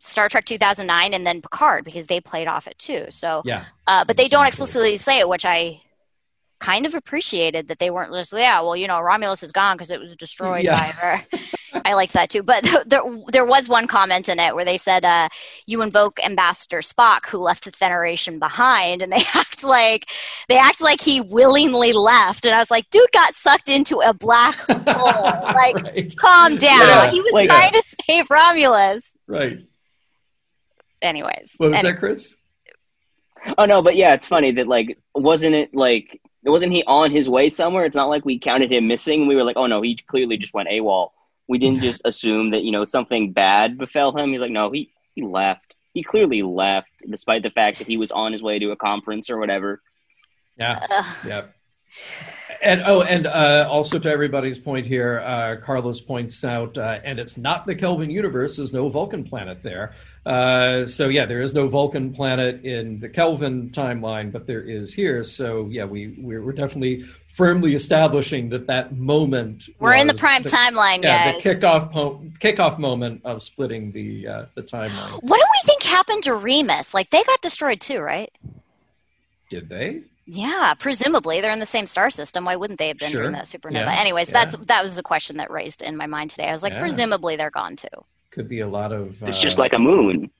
Star Trek 2009 and then Picard because they played off it too. So, yeah, uh, but they don't explicitly say it, which I kind of appreciated that they weren't just yeah well you know romulus is gone because it was destroyed yeah. by her. I liked that too. But there, there was one comment in it where they said uh, you invoke ambassador spock who left the federation behind and they act like they act like he willingly left. And i was like dude got sucked into a black hole. Like right. calm down. Yeah, he was like, trying to save romulus. Right anyways what was that chris Oh no, but yeah, it's funny that like wasn't it like wasn't he on his way somewhere? It's not like we counted him missing. We were like, oh no, he clearly just went AWOL. We didn't just assume that you know something bad befell him. He's like, no, he he left. He clearly left, despite the fact that he was on his way to a conference or whatever. Yeah, yeah. And oh, and uh, also to everybody's point here, uh, Carlos points out, uh, and it's not the Kelvin universe. There's no Vulcan planet there. Uh, so yeah, there is no Vulcan planet in the Kelvin timeline, but there is here. So yeah, we we're, definitely firmly establishing that that moment we're in the prime the, timeline, yeah, guys. The kickoff po- kickoff moment of splitting the uh, the timeline. What do we think happened to Remus? Like they got destroyed too, right? Did they? Yeah, presumably they're in the same star system. Why wouldn't they have been sure. during that supernova? Yeah. Anyways, yeah. that's that was a question that raised in my mind today. I was like, yeah. presumably they're gone too could be a lot of. It's just uh, like a moon.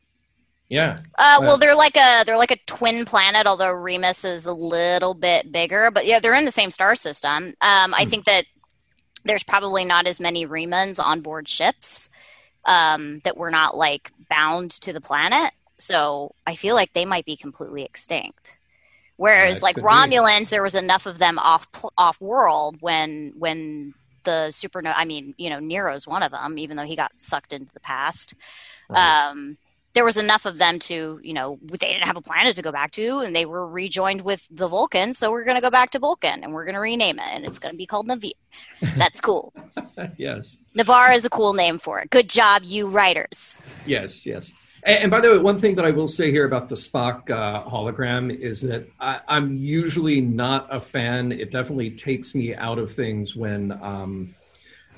Yeah. Uh, well, they're like a they're like a twin planet, although Remus is a little bit bigger. But yeah, they're in the same star system. Um, I hmm. think that there's probably not as many Remans on board ships um, that were not like bound to the planet. So I feel like they might be completely extinct. Whereas like Romulans, be. there was enough of them off off world when when the supernova. I mean, you know, Nero's one of them, even though he got sucked into the past. Right. Um, there was enough of them to, you know, they didn't have a planet to go back to, and they were rejoined with the Vulcan. So we're going to go back to Vulcan, and we're going to rename it, and it's going to be called Ni'Var. That's cool. yes, Ni'Var is a cool name for it. Good job, you writers. Yes, yes. And, by the way, one thing that I will say here about the Spock uh, hologram is that I, am usually not a fan. It definitely takes me out of things when um,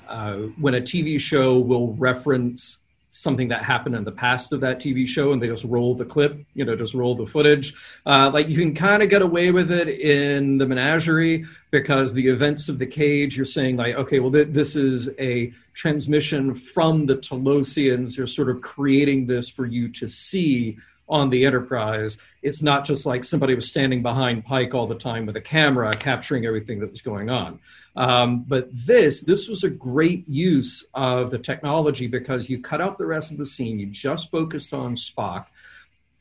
uh, when a TV show will reference something that happened in the past of that TV show and they just roll the clip, you know, just roll the footage. Uh, like you can kind of get away with it in the menagerie because the events of the cage, you're saying like, okay, well, th- this is a transmission from the Talosians. They're sort of creating this for you to see on the Enterprise. It's not just like somebody was standing behind Pike all the time with a camera capturing everything that was going on. Um, but this, this was a great use of the technology because you cut out the rest of the scene. You just focused on Spock.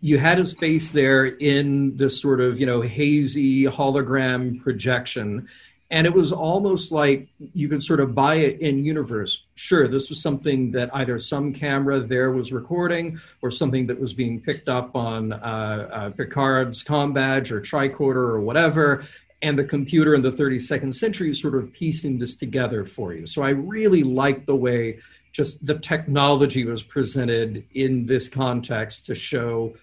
You had his face there in this sort of, you know, hazy hologram projection. And it was almost like you could sort of buy it in universe. Sure, this was something that either some camera there was recording or something that was being picked up on uh, uh, Picard's com badge or tricorder or whatever and the computer in the 32nd century sort of piecing this together for you. So I really like the way just the technology was presented in this context to show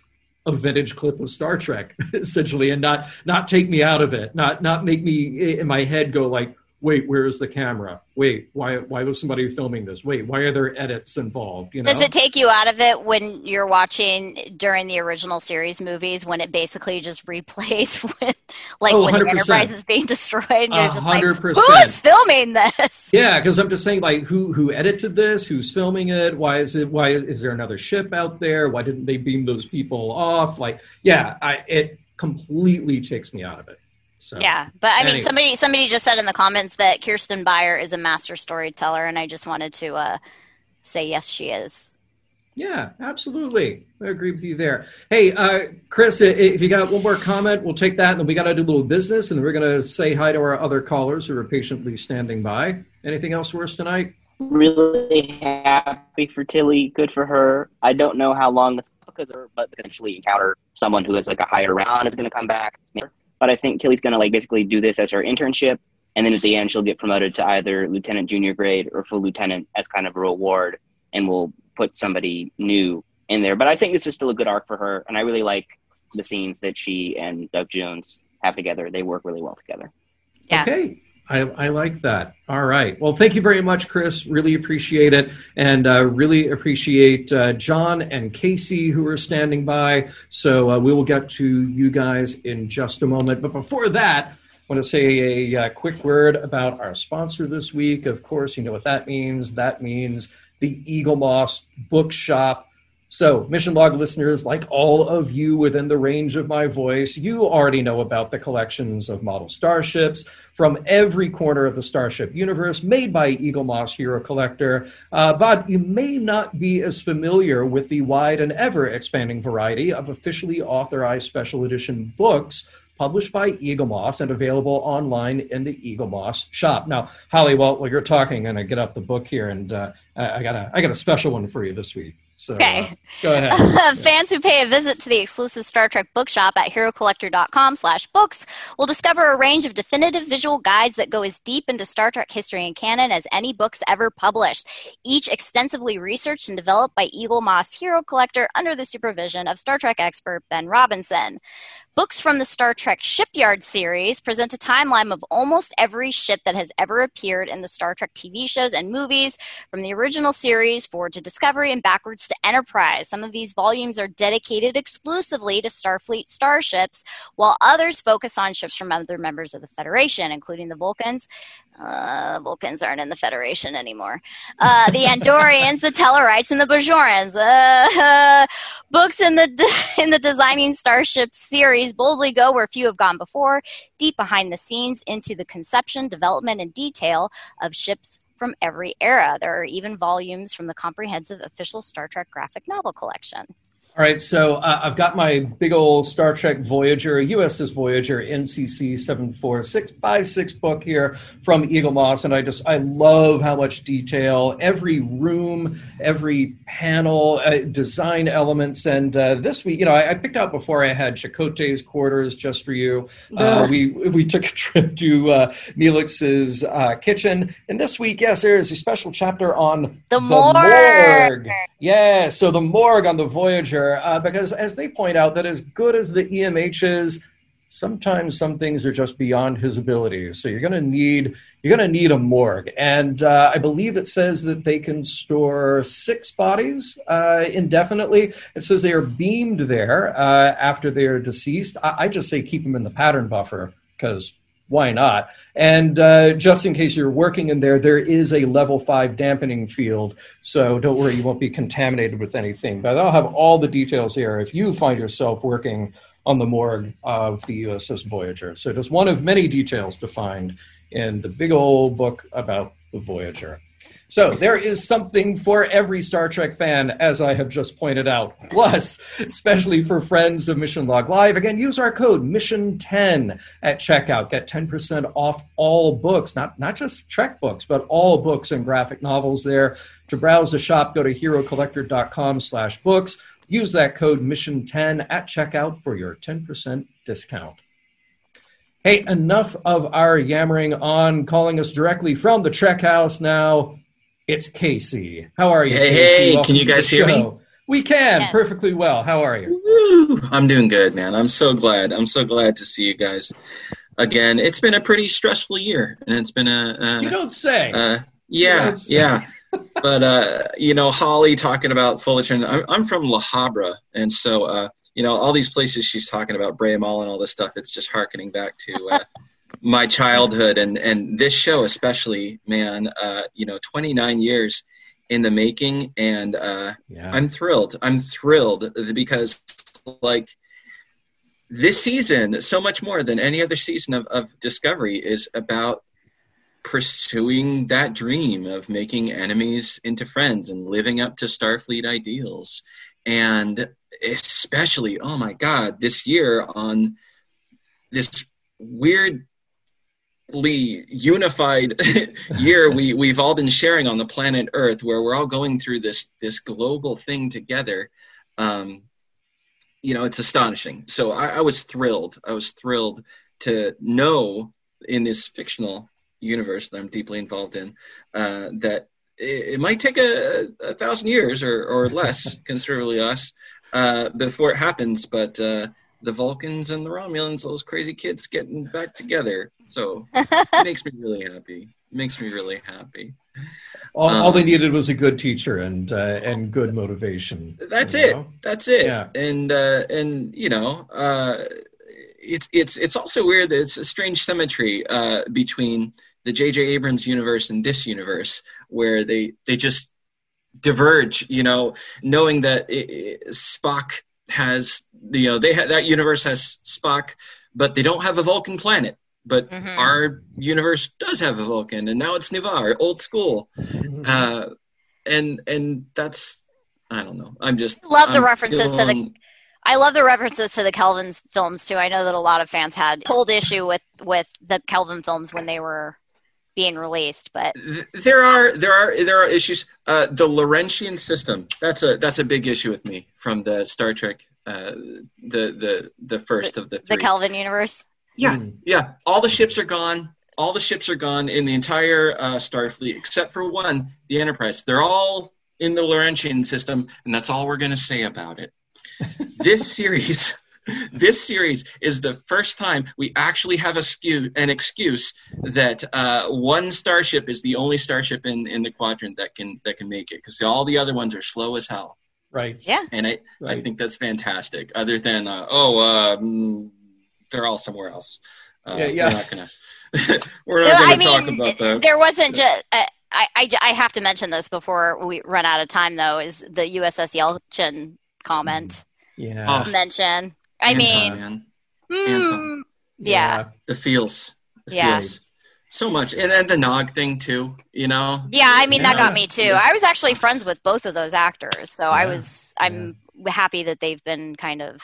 a vintage clip of Star Trek, essentially, and not not take me out of it, not not make me in my head go like, wait, where is the camera? Wait, why why was somebody filming this? Wait, why are there edits involved? You know? Does it take you out of it when you're watching during the original series movies when it basically just replays when like oh, when 100%. the Enterprise is being destroyed and you're just 100%. like, who is filming this? Yeah, because I'm just saying like who who edited this? Who's filming it? Why is it? Why is there another ship out there? Why didn't they beam those people off? Like, yeah, I it completely takes me out of it. So, yeah, but I mean, somebody somebody just said in the comments that Kirsten Beyer is a master storyteller, and I just wanted to uh, say yes, she is. Yeah, absolutely. I agree with you there. Hey, uh, Chris, if you got one more comment, we'll take that, and then we got to do a little business, and we're going to say hi to our other callers who are patiently standing by. Anything else for us tonight? Really happy for Tilly. Good for her. I don't know how long this because her, but potentially encounter someone who is like a higher round is going to come back. But I think Kelly's going to like basically do this as her internship, and then at the end she'll get promoted to either lieutenant, junior grade, or full lieutenant as kind of a reward, and we'll put somebody new in there. But I think this is still a good arc for her, and I really like the scenes that she and Doug Jones have together. They work really well together. Yeah. Okay. I, I, like that. All right. Well, thank you very much, Chris. Really appreciate it. And uh, really appreciate uh, John and Casey who are standing by. So uh, we will get to you guys in just a moment. But before that, I want to say a, uh, quick word about our sponsor this week. Of course, you know what that means. That means the Eaglemoss Bookshop. So, Mission Log listeners, like all of you within the range of my voice, you already know about the collections of model starships from every corner of the Starship universe made by Eaglemoss Hero Collector. Uh, but you may not be as familiar with the wide and ever expanding variety of officially authorized special edition books published by Eaglemoss and available online in the Eaglemoss shop. Now, Holly, while, while you're talking, and I get up the book here, and uh, I got a I got a special one for you this week. So, okay. Uh, go ahead. Fans who pay a visit to the exclusive Star Trek bookshop at herocollector.com slash books will discover a range of definitive visual guides that go as deep into Star Trek history and canon as any books ever published, each extensively researched and developed by Eaglemoss Hero Collector under the supervision of Star Trek expert Ben Robinson. Books from the Star Trek Shipyard series present a timeline of almost every ship that has ever appeared in the Star Trek TV shows and movies, from the original series forward to Discovery and backwards to Enterprise. Some of these volumes are dedicated exclusively to Starfleet starships, while others focus on ships from other members of the Federation, including the Vulcans. Uh, Vulcans aren't in the Federation anymore. Uh, the Andorians, the Tellarites, and the Bajorans. Uh, books in the in the Designing Starships series boldly go where few have gone before, deep behind the scenes into the conception, development, and detail of ships from every era. There are even volumes from the comprehensive official Star Trek graphic novel collection. All right, so uh, I've got my big old Star Trek Voyager, USS Voyager NCC 74656 book here from Eaglemoss, and I just I love how much detail every room, every panel, uh, design elements, and uh, this week, you know, I, I, picked out before I had Chakotay's quarters just for you. Uh, we we took a trip to uh, Neelix's uh, kitchen, and this week, yes, there is a special chapter on the, the morgue. morgue. Yeah, so the morgue on the Voyager uh, because, as they point out, that as good as the EMH is, sometimes some things are just beyond his abilities. So you're going to need you're going to need a morgue, and uh, I believe it says that they can store six bodies uh, indefinitely. It says they are beamed there uh, after they are deceased. I, I just say keep them in the pattern buffer because why not? And uh, just in case you're working in there, there is a level five dampening field. So don't worry, you won't be contaminated with anything. But I'll have all the details here if you find yourself working on the morgue of the USS Voyager. So just one of many details to find in the big old book about the Voyager. So there is something for every Star Trek fan, as I have just pointed out. Plus, especially for friends of Mission Log Live, again, use our code Mission10 at checkout. Get 10% off all books, not, not just Trek books, but all books and graphic novels there. To browse the shop, go to herocollector.com slash books. Use that code Mission10 at checkout for your 10% discount. Hey, enough of our yammering on calling us directly from the Trek House now. It's Casey. How are you? Hey, Casey? hey, can you guys hear me? We can yes. perfectly well. How are you? Woo! I'm doing good, man. I'm so glad. I'm so glad to see you guys again. It's been a pretty stressful year, and it's been a. a you don't say. Uh, yeah, don't say. yeah. but uh, you know, Holly talking about Fullerton. I'm, I'm from La Habra, and so uh, you know, all these places she's talking about, Brea Mall and all this stuff. It's just harkening back to. My childhood and and this show especially man uh, you know 29 years in the making and uh, yeah. i'm thrilled i'm thrilled because like this season so much more than any other season of, of discovery is about pursuing that dream of making enemies into friends and living up to Starfleet ideals. And especially, oh my God, this year on this weirdly unified year we, we've all been sharing on the planet Earth, where we're all going through this this global thing together. Um, you know, it's astonishing. So I, I was thrilled. I was thrilled to know in this fictional universe that I'm deeply involved in, uh, that it, it, might take a, a, thousand years or, or less, considerably less, uh, before it happens. But uh, the Vulcans and the Romulans, those crazy kids getting back together. So it makes me really happy. It makes me really happy. All, um, all, they needed was a good teacher and uh, and good motivation. That's it. Know? That's it. Yeah. And uh, and you know, uh, it's it's it's also weird that it's a strange symmetry uh, between the J.J. Abrams universe and this universe, where they they just diverge. You know, knowing that it, it, Spock has you know they ha- that universe has Spock, but they don't have a Vulcan planet. But mm-hmm. our universe does have a Vulcan, and now it's Ni'Var, old school, mm-hmm. uh, and and that's I don't know. I'm just love the I'm references feeling, to the I love the references to the Kelvin films too. I know that a lot of fans had pulled issue with with the Kelvin films when they were being released, but there are there are there are issues. Uh, the Laurentian system that's a that's a big issue with me from the Star Trek uh, the the the first the, of the three. the Kelvin universe. Yeah, mm. yeah. All the ships are gone. All the ships are gone in the entire uh, Starfleet except for one, the Enterprise. They're all in the Laurentian system, and that's all we're going to say about it this series this series is the first time we actually have a skew, an excuse that uh, one starship is the only starship in, in the quadrant that can that can make it because all the other ones are slow as hell. Right. Yeah. And I right. I think that's fantastic. Other than uh, oh um, they're all somewhere else. Uh, yeah, yeah. We're not gonna we're not gonna talk about that. There wasn't just. Uh, I, I, I have to mention this before we run out of time, though. Is the USS Yelchin comment yeah. Oh. mention? I Anton, mean, mm, yeah. The feels. The yeah. Feels. So much. And then the Nog thing, too, you know? Yeah, I mean, yeah. that got me, too. I was actually friends with both of those actors. So yeah. I was, I'm happy that they've been kind of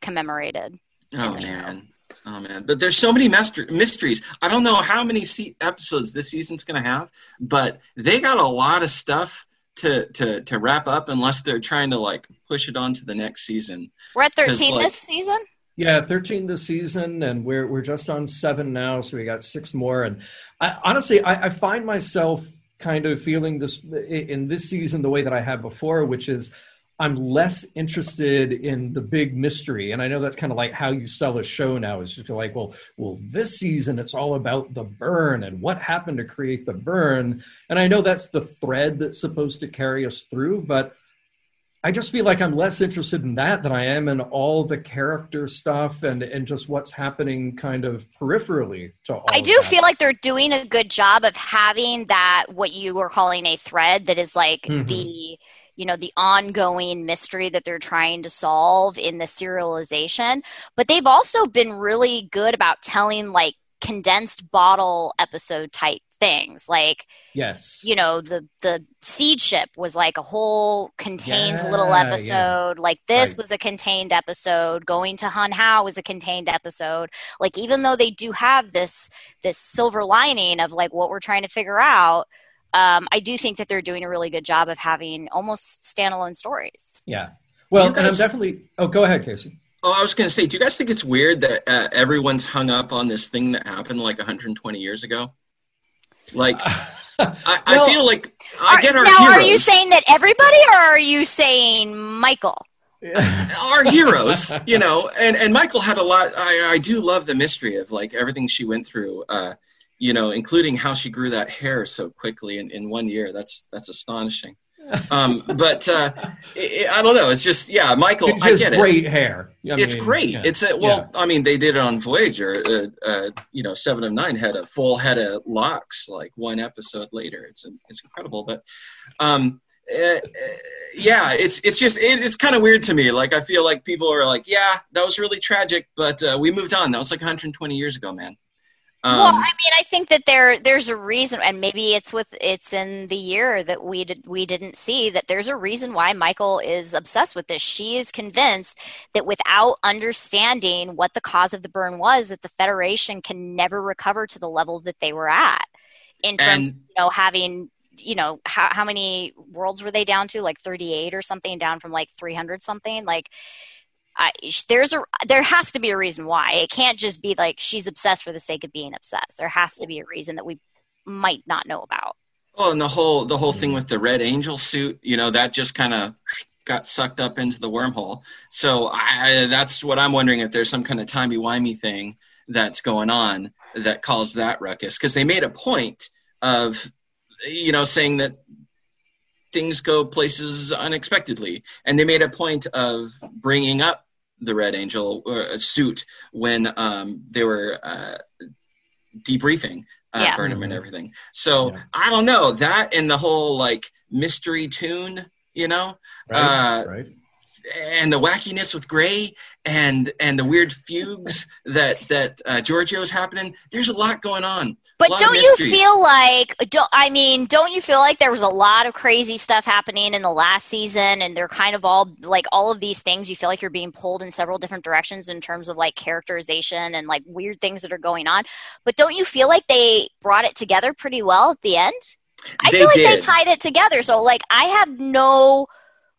commemorated. Oh, man. Oh man, but there's so many master- mysteries. I don't know how many episodes this season's going to have, but they got a lot of stuff to to to wrap up unless they're trying to like push it on to the next season. We're at 13 like, this season? Yeah, 13 this season, and we're we're just on seven now, so we got six more. And I, honestly, I, I find myself kind of feeling this in this season the way that I had before, which is I'm less interested in the big mystery. And I know that's kind of like how you sell a show now is just like, well, well, this season it's all about the burn and what happened to create the burn. And I know that's the thread that's supposed to carry us through, but I just feel like I'm less interested in that than I am in all the character stuff and, and just what's happening kind of peripherally to all. I do feel like they're doing a good job of having that what you were calling a thread that is like mm-hmm. the you know the ongoing mystery that they're trying to solve in the serialization. But they've also been really good about telling like condensed bottle episode type things. Like yes. you know the the seed ship was like a whole contained yeah, little episode. Yeah. like this right. was a contained episode. Going to Hunhau was a contained episode. Like even though they do have this this silver lining of like what we're trying to figure out um, I do think that they're doing a really good job of having almost standalone stories. Yeah. Well, guys, and I'm definitely. Oh, go ahead, Casey. Oh, I was going to say, do you guys think it's weird that uh, everyone's hung up on this thing that happened like 120 years ago? Like, I, well, I, feel like I are, get our now. Heroes. Are you saying that everybody, or are you saying Michael? our heroes, you know, and and Michael had a lot. I I do love the mystery of like everything she went through. Uh, you know, including how she grew that hair so quickly in, in one year. That's that's astonishing. Um, but uh, it, I don't know. It's just yeah, Michael. It's I get great it. hair. I it's mean, great. Yeah. It's a well. Yeah. I mean, they did it on Voyager. Uh, uh, you know, Seven of Nine had a full head of locks like one episode later. It's it's incredible. But um, uh, yeah, it's it's just it, it's kind of weird to me. Like I feel like people are like, yeah, that was really tragic, but uh, we moved on. That was like 120 years ago, man. Um, well, I mean, I think that there there's a reason, and maybe it's with it's in the year that we did we didn't see that there's a reason why Michael is obsessed with this. She is convinced that without understanding what the cause of the burn was, that the Federation can never recover to the level that they were at in terms, And- of, you know, having you know how how many worlds were they down to like 38 or something down from like 300 something like I, there's a there has to be a reason why. It can't just be like she's obsessed for the sake of being obsessed. There has to be a reason that we might not know about. Well, and the whole the whole thing mm-hmm. with the Red Angel suit, you know, that just kind of got sucked up into the wormhole. So I, that's what I'm wondering if there's some kind of timey wimey thing that's going on that caused that ruckus. Because they made a point of, you know, saying that things go places unexpectedly, and they made a point of bringing up the Red Angel uh, suit when um, they were uh, debriefing uh, Yeah. Burnham and Mhm. everything. So Yeah. I don't know that and the whole like mystery tune, you know, Right. Uh, right. And the wackiness with Gray and and the weird fugues that that uh, Georgiou's happening. There's a lot going on. but don't you feel like don't i mean don't you feel like there was a lot of crazy stuff happening in the last season and they're kind of all like all of these things you feel like you're being pulled in several different directions in terms of like characterization and like weird things that are going on but don't you feel like they brought it together pretty well at the end I They feel like they tied it together. So like I have no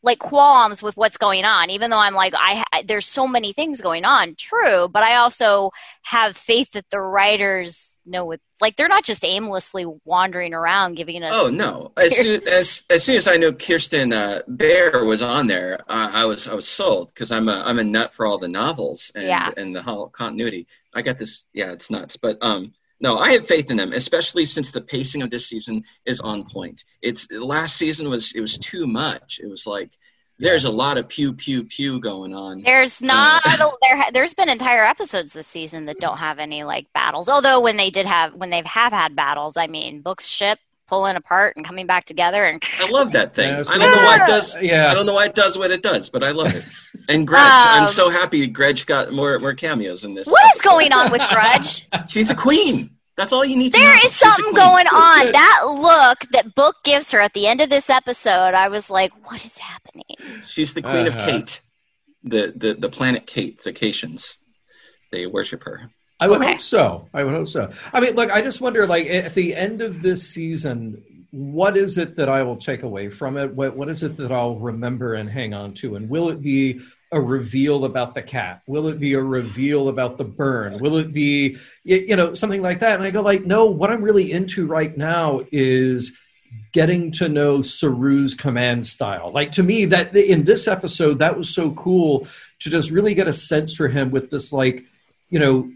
like qualms with what's going on, even though I'm like I, there's so many things going on. True, but I also have faith that the writers know what like they're not just aimlessly wandering around giving us. Oh no! As soon as as soon as I knew Kirsten uh, Beyer was on there, uh, I was I was sold because I'm a I'm a nut for all the novels and Yeah. and the whole continuity. I got this. Yeah, it's nuts. But um, no, I have faith in them, especially since the pacing of this season is on point. It's last season was it was too much. It was like there's a lot of pew pew pew going on. There's uh, not a, there. There's been entire episodes this season that don't have any like battles. Although when they did have when they have had battles, I mean, books ship pulling apart and coming back together and I love that thing. Yeah, I don't know why it does. Yeah. I don't know why it does what it does, but I love it. And Grudge, Um, I'm so happy Grudge got more more cameos in this. what is episode. going on with Grudge? She's a queen. That's all you need to know. There is She's something going on. That look that Book gives her at the end of this episode, I was like, what is happening? She's the queen of Uh-huh. Cait, the, the the planet Cait, the Caitians. They worship her. I would Okay. hope so. I would hope so. I mean, look, I just wonder, like, at the end of this season, what is it that I will take away from it? What What is it that I'll remember and hang on to? And will it be a reveal about the cat? Will it be a reveal about the burn? Will it be, you know, something like that? And I go, like, no. What I'm really into right now is getting to know Saru's command style. Like to me, that in this episode, that was so cool to just really get a sense for him with this, like, you know,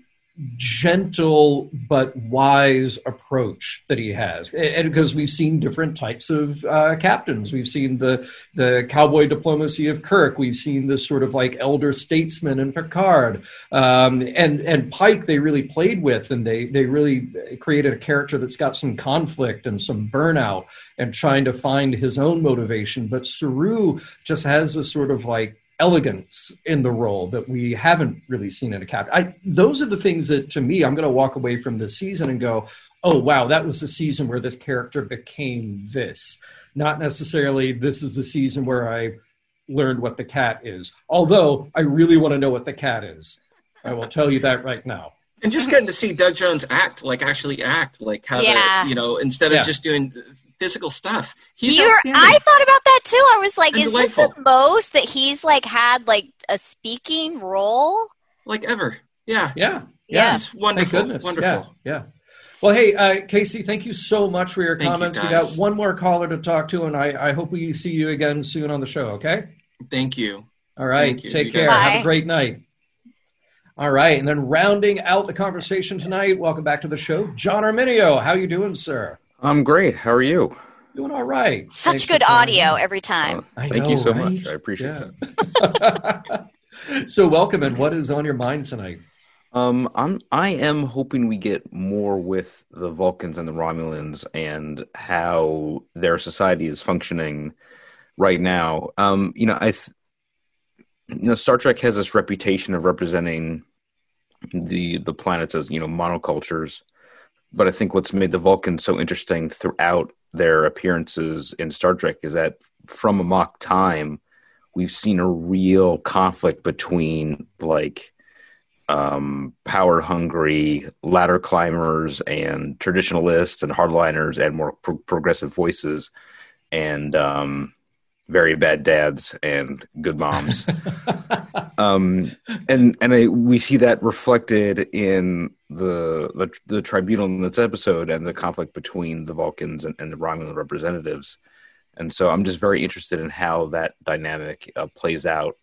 gentle but wise approach that he has. And, because we've seen different types of uh, captains. We've seen the the cowboy diplomacy of kirk. We've seen this sort of like elder statesman in picard. Um, and and pike they really played with and they they really created a character that's got some conflict and some burnout and trying to find his own motivation. But saru just has this sort of like elegance in the role that we haven't really seen in a captain. I, those are the things that, to me, I'm going to walk away from this season and go, "Oh wow, that was the season where this character became this." Not necessarily this is the season where I learned what the cat is. Although I really want to know what the cat is. I will tell you that right now. And just getting to see Doug Jones act, like actually act, like how Yeah. the, you know, instead of Yeah. just doing physical stuff. He's You're. I thought about that too. I was like, And is this the most that he's like had like a speaking role? like ever. Yeah. Yeah, Yeah. He's wonderful. Thank goodness. Wonderful. Yeah, yeah. Well, hey, uh, Casey, thank you so much for your Thank you, comments. we got one more caller to talk to, and I, I hope we see you again soon on the show. Okay. Thank you. All right. You. Take You care. guys- Have a great night. All right, and then rounding out the conversation tonight. Welcome back to the show, John Arminio. How you doing, sir? I'm great. How are you? Doing all right. Such Thanks good audio in. every time. Uh, thank know, you so right? much. I appreciate Yeah. that. so, welcome, and what is on your mind tonight? Um, I'm I am hoping we get more with the Vulcans and the Romulans and how their society is functioning right now. Um, you know, I, th- you know, Star Trek has this reputation of representing the the planets as you know monocultures, but I think what's made the Vulcans so interesting throughout their appearances in Star Trek is that from Amok time, we've seen a real conflict between like um, power hungry ladder climbers and traditionalists and hardliners and more pro- progressive voices and um, very bad dads and good moms. um, and and I, we see that reflected in the, the, the tribunal in this episode and the conflict between the Vulcans and, and the Romulan representatives. And so I'm just very interested in how that dynamic uh, plays out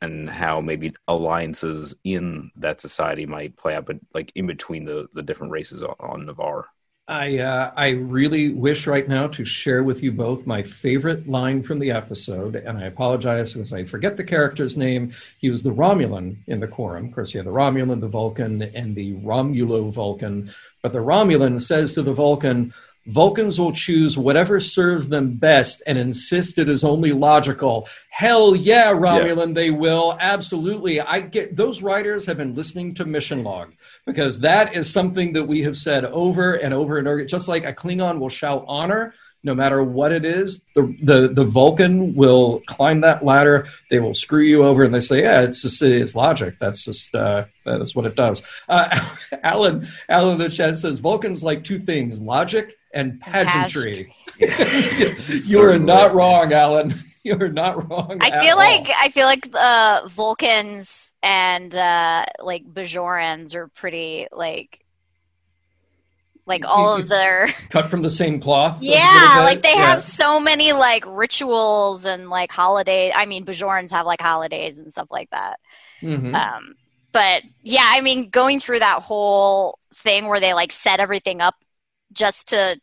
and how maybe alliances in that society might play out, but like in between the, the different races on, on Ni'Var. I uh, I really wish right now to share with you both my favorite line from the episode, and I apologize because I forget the character's name. He was the Romulan in the quorum. Of course, you have the Romulan, the Vulcan, and the Romulo Vulcan. But the Romulan says to the Vulcan, Vulcans will choose whatever serves them best and insist it is only logical. Hell yeah, Romulan, yeah. they will. Absolutely. I get those writers have been listening to Mission Log because that is something that we have said over and over and over. Just like a Klingon will shout honor, no matter what it is. The, the the Vulcan will climb that ladder. They will screw you over, and they say, "Yeah, it's just it's logic. That's just uh, that's what it does." Uh, Alan Alan in the chat says Vulcans like two things: logic and pageantry. you are not wrong, Alan. You're not wrong. I feel like I feel like uh, Vulcans and uh, like Bajorans are pretty like like all of their cut from the same cloth. Yeah, like they yeah. have so many like rituals and like holidays. I mean, Bajorans have like holidays and stuff like that. Mm-hmm. Um, but yeah, I mean, going through that whole thing where they like set everything up just to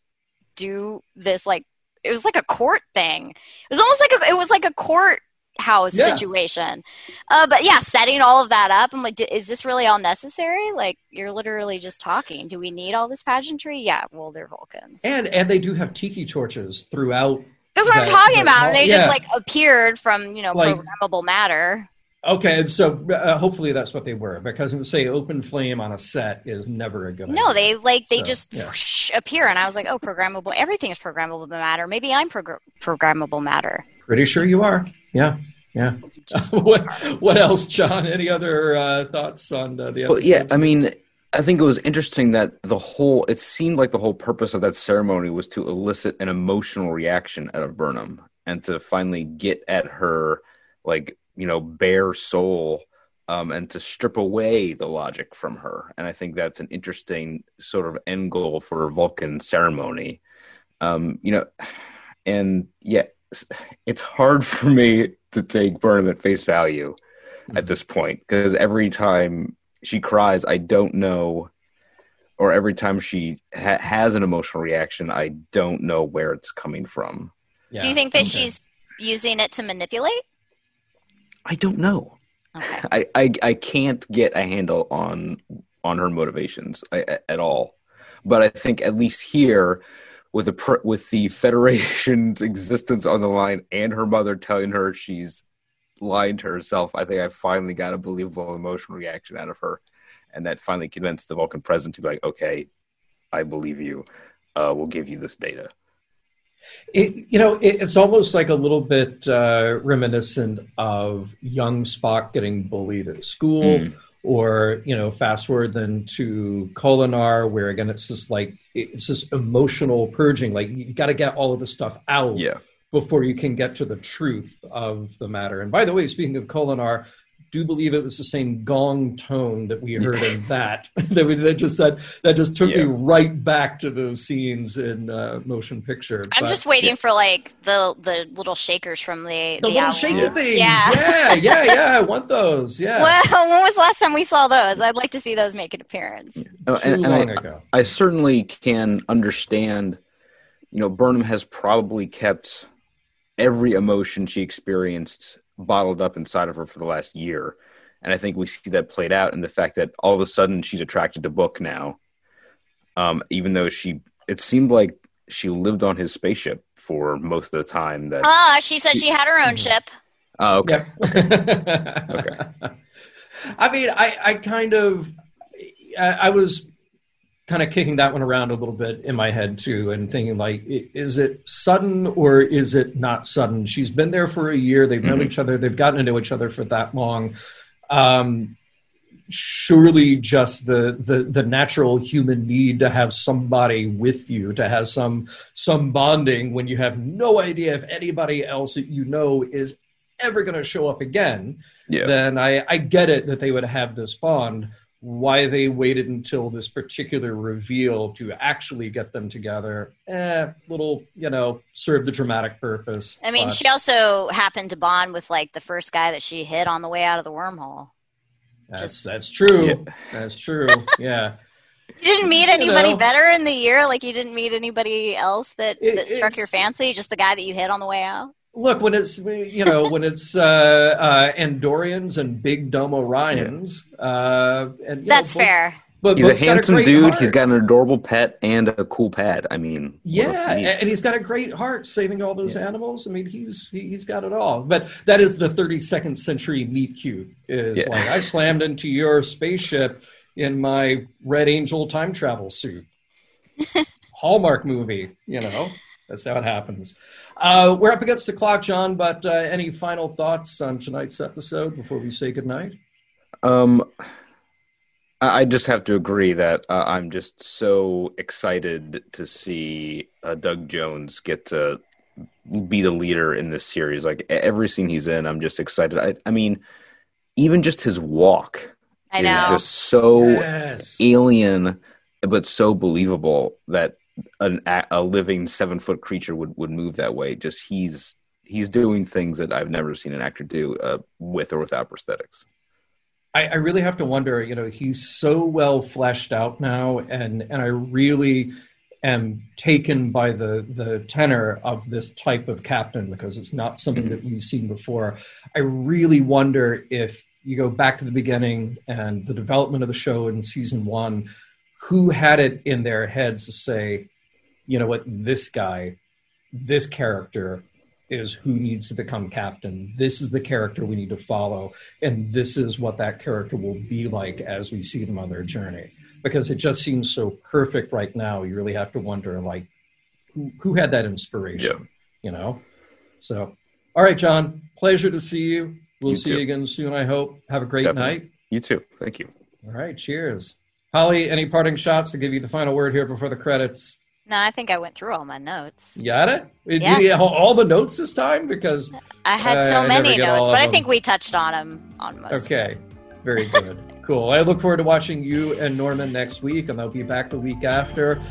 do this like it was like a court thing. It was almost like a, it was like a courthouse yeah. situation. Uh, but yeah, setting all of that up, I'm like, is this really all necessary? Like, you're literally just talking. Do we need all this pageantry? Yeah, well, they're Vulcans, and and they do have tiki torches throughout. That's what that, I'm talking about. They yeah. just like appeared from you know like, programmable matter. Okay, so uh, hopefully that's what they were because it would say open flame on a set is never a good. No, idea. they like they so, just yeah. whoosh, appear, and I was like, oh, programmable. Everything is programmable matter. Maybe I'm progr- programmable matter. Pretty sure you are. Yeah, yeah. what what else, John? Any other uh, thoughts on uh, the? Well, yeah, I mean. I think it was interesting that the whole it seemed like the whole purpose of that ceremony was to elicit an emotional reaction out of Burnham and to finally get at her like you know bare soul um, and to strip away the logic from her. And I think that's an interesting sort of end goal for Vulcan ceremony. Um, you know, and yeah, it's hard for me to take Burnham at face value mm-hmm. at this point because every time she cries, I don't know, or every time she ha- has an emotional reaction, I don't know where it's coming from. Yeah. Do you think that okay. she's using it to manipulate? I don't know. Okay. I, I I can't get a handle on on her motivations at all. But I think at least here, with the with the Federation's existence on the line and her mother telling her she's lying to herself, I think I finally got a believable emotional reaction out of her, and that finally convinced the Vulcan president to be like, "Okay, I believe you. Uh, we'll give you this data." It, you know, it, it's almost like a little bit uh, reminiscent of young Spock getting bullied at school, mm. or you know, fast forward then to Kolinahr, where again it's just like it's this emotional purging. Like you got to get all of the stuff out. Yeah. Before you can get to the truth of the matter. And by the way, speaking of Kolinahr, do you believe it was the same gong tone that we heard in that that, we, that just said that just took yeah. me right back to those scenes in uh, motion picture. I'm but, just waiting yeah. for like the the little shakers from the the, the little shaky things. Yeah. yeah, yeah, yeah. I want those. Yeah. Well, when was the last time we saw those? I'd like to see those make an appearance. Oh, Too and, long I, ago. I certainly can understand. You know, Burnham has probably kept every emotion she experienced bottled up inside of her for the last year. And I think we see that played out in the fact that all of a sudden she's attracted to Book now. Um, even though she, it seemed like she lived on his spaceship for most of the time. That ah, she said she had her own ship. Oh, okay. Yeah. okay. I mean, I, I kind of, I, I was kind of kicking that one around a little bit in my head too, and thinking like, is it sudden or is it not sudden? She's been there for a year. They've known mm-hmm. each other. They've gotten to know each other for that long. Um, surely just the, the the natural human need to have somebody with you to have some some bonding when you have no idea if anybody else that you know is ever going to show up again yeah. then I, I get it that they would have this bond why they waited until this particular reveal to actually get them together eh little you know serve the dramatic purpose i mean but... she also happened to bond with like the first guy that she hit on the way out of the wormhole that's Just, that's true. Yeah. That's true. Yeah. You didn't meet anybody you know, better in the year, like you didn't meet anybody else that, it, that struck your fancy. Just the guy that you hit on the way out. Look, when it's you know when it's uh, uh, Andorians and big dumb Orions, yeah. uh, and that's know, fair. But he's a handsome a dude. Heart. He's got an adorable pet and a cool pad. I mean, yeah, and he's got a great heart, saving all those yeah. animals. I mean, he's he, has got it all. But that is the 32nd century meet cute. Is yeah. like I slammed into your spaceship in my Red Angel time travel suit. Hallmark movie, you know. That's how it happens. Uh, we're up against the clock, John. But uh, any final thoughts on tonight's episode before we say goodnight? Um. I just have to agree that uh, I'm just so excited to see uh, Doug Jones get to be the leader in this series. Like every scene he's in, I'm just excited. I, I mean, even just his walk I know. is just so yes. alien, but so believable that an, a living seven foot creature would, would move that way. Just he's he's doing things that I've never seen an actor do uh, with or without prosthetics. I, I really have to wonder. You know, he's so well fleshed out now, and and I really am taken by the the tenor of this type of captain because it's not something that we've seen before. I really wonder if you go back to the beginning and the development of the show in season one, who had it in their heads to say, you know what, this guy, this character is who needs to become captain. This is the character we need to follow, and this is what that character will be like as we see them on their journey. Because it just seems so perfect right now. You really have to wonder, like, who, who had that inspiration? Yeah. You know. So, all right, John. Pleasure to see you. We'll you see too. you again soon. I hope. Have a great Definitely. night. You too. Thank you. All right. Cheers. Holly, any parting shots to give you the final word here before the credits? No, I think I went through all my notes. You got it? Yeah. you all the notes this time? Because I had so many notes, but I think we touched on them on most. Okay, very good. cool. I look forward to watching you and Norman next week, and I'll be back the week after.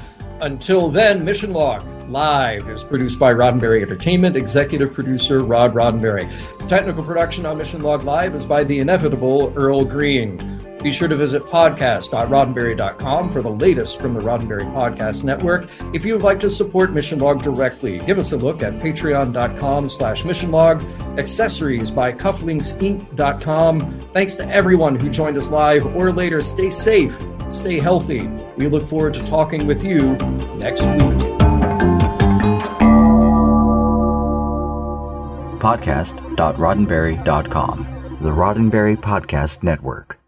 Until then, Mission Log Live is produced by Roddenberry Entertainment, executive producer Rod Roddenberry. Technical production on Mission Log Live is by the inevitable Earl Green. Be sure to visit podcast.roddenberry.com for the latest from the Roddenberry Podcast Network. If you would like to support Mission Log directly, give us a look at patreon.com slash missionlog, accessories by cufflinksinc.com. Thanks to everyone who joined us live or later. Stay safe, stay healthy. We look forward to talking with you next week. Podcast.roddenberry.com, the Roddenberry Podcast Network.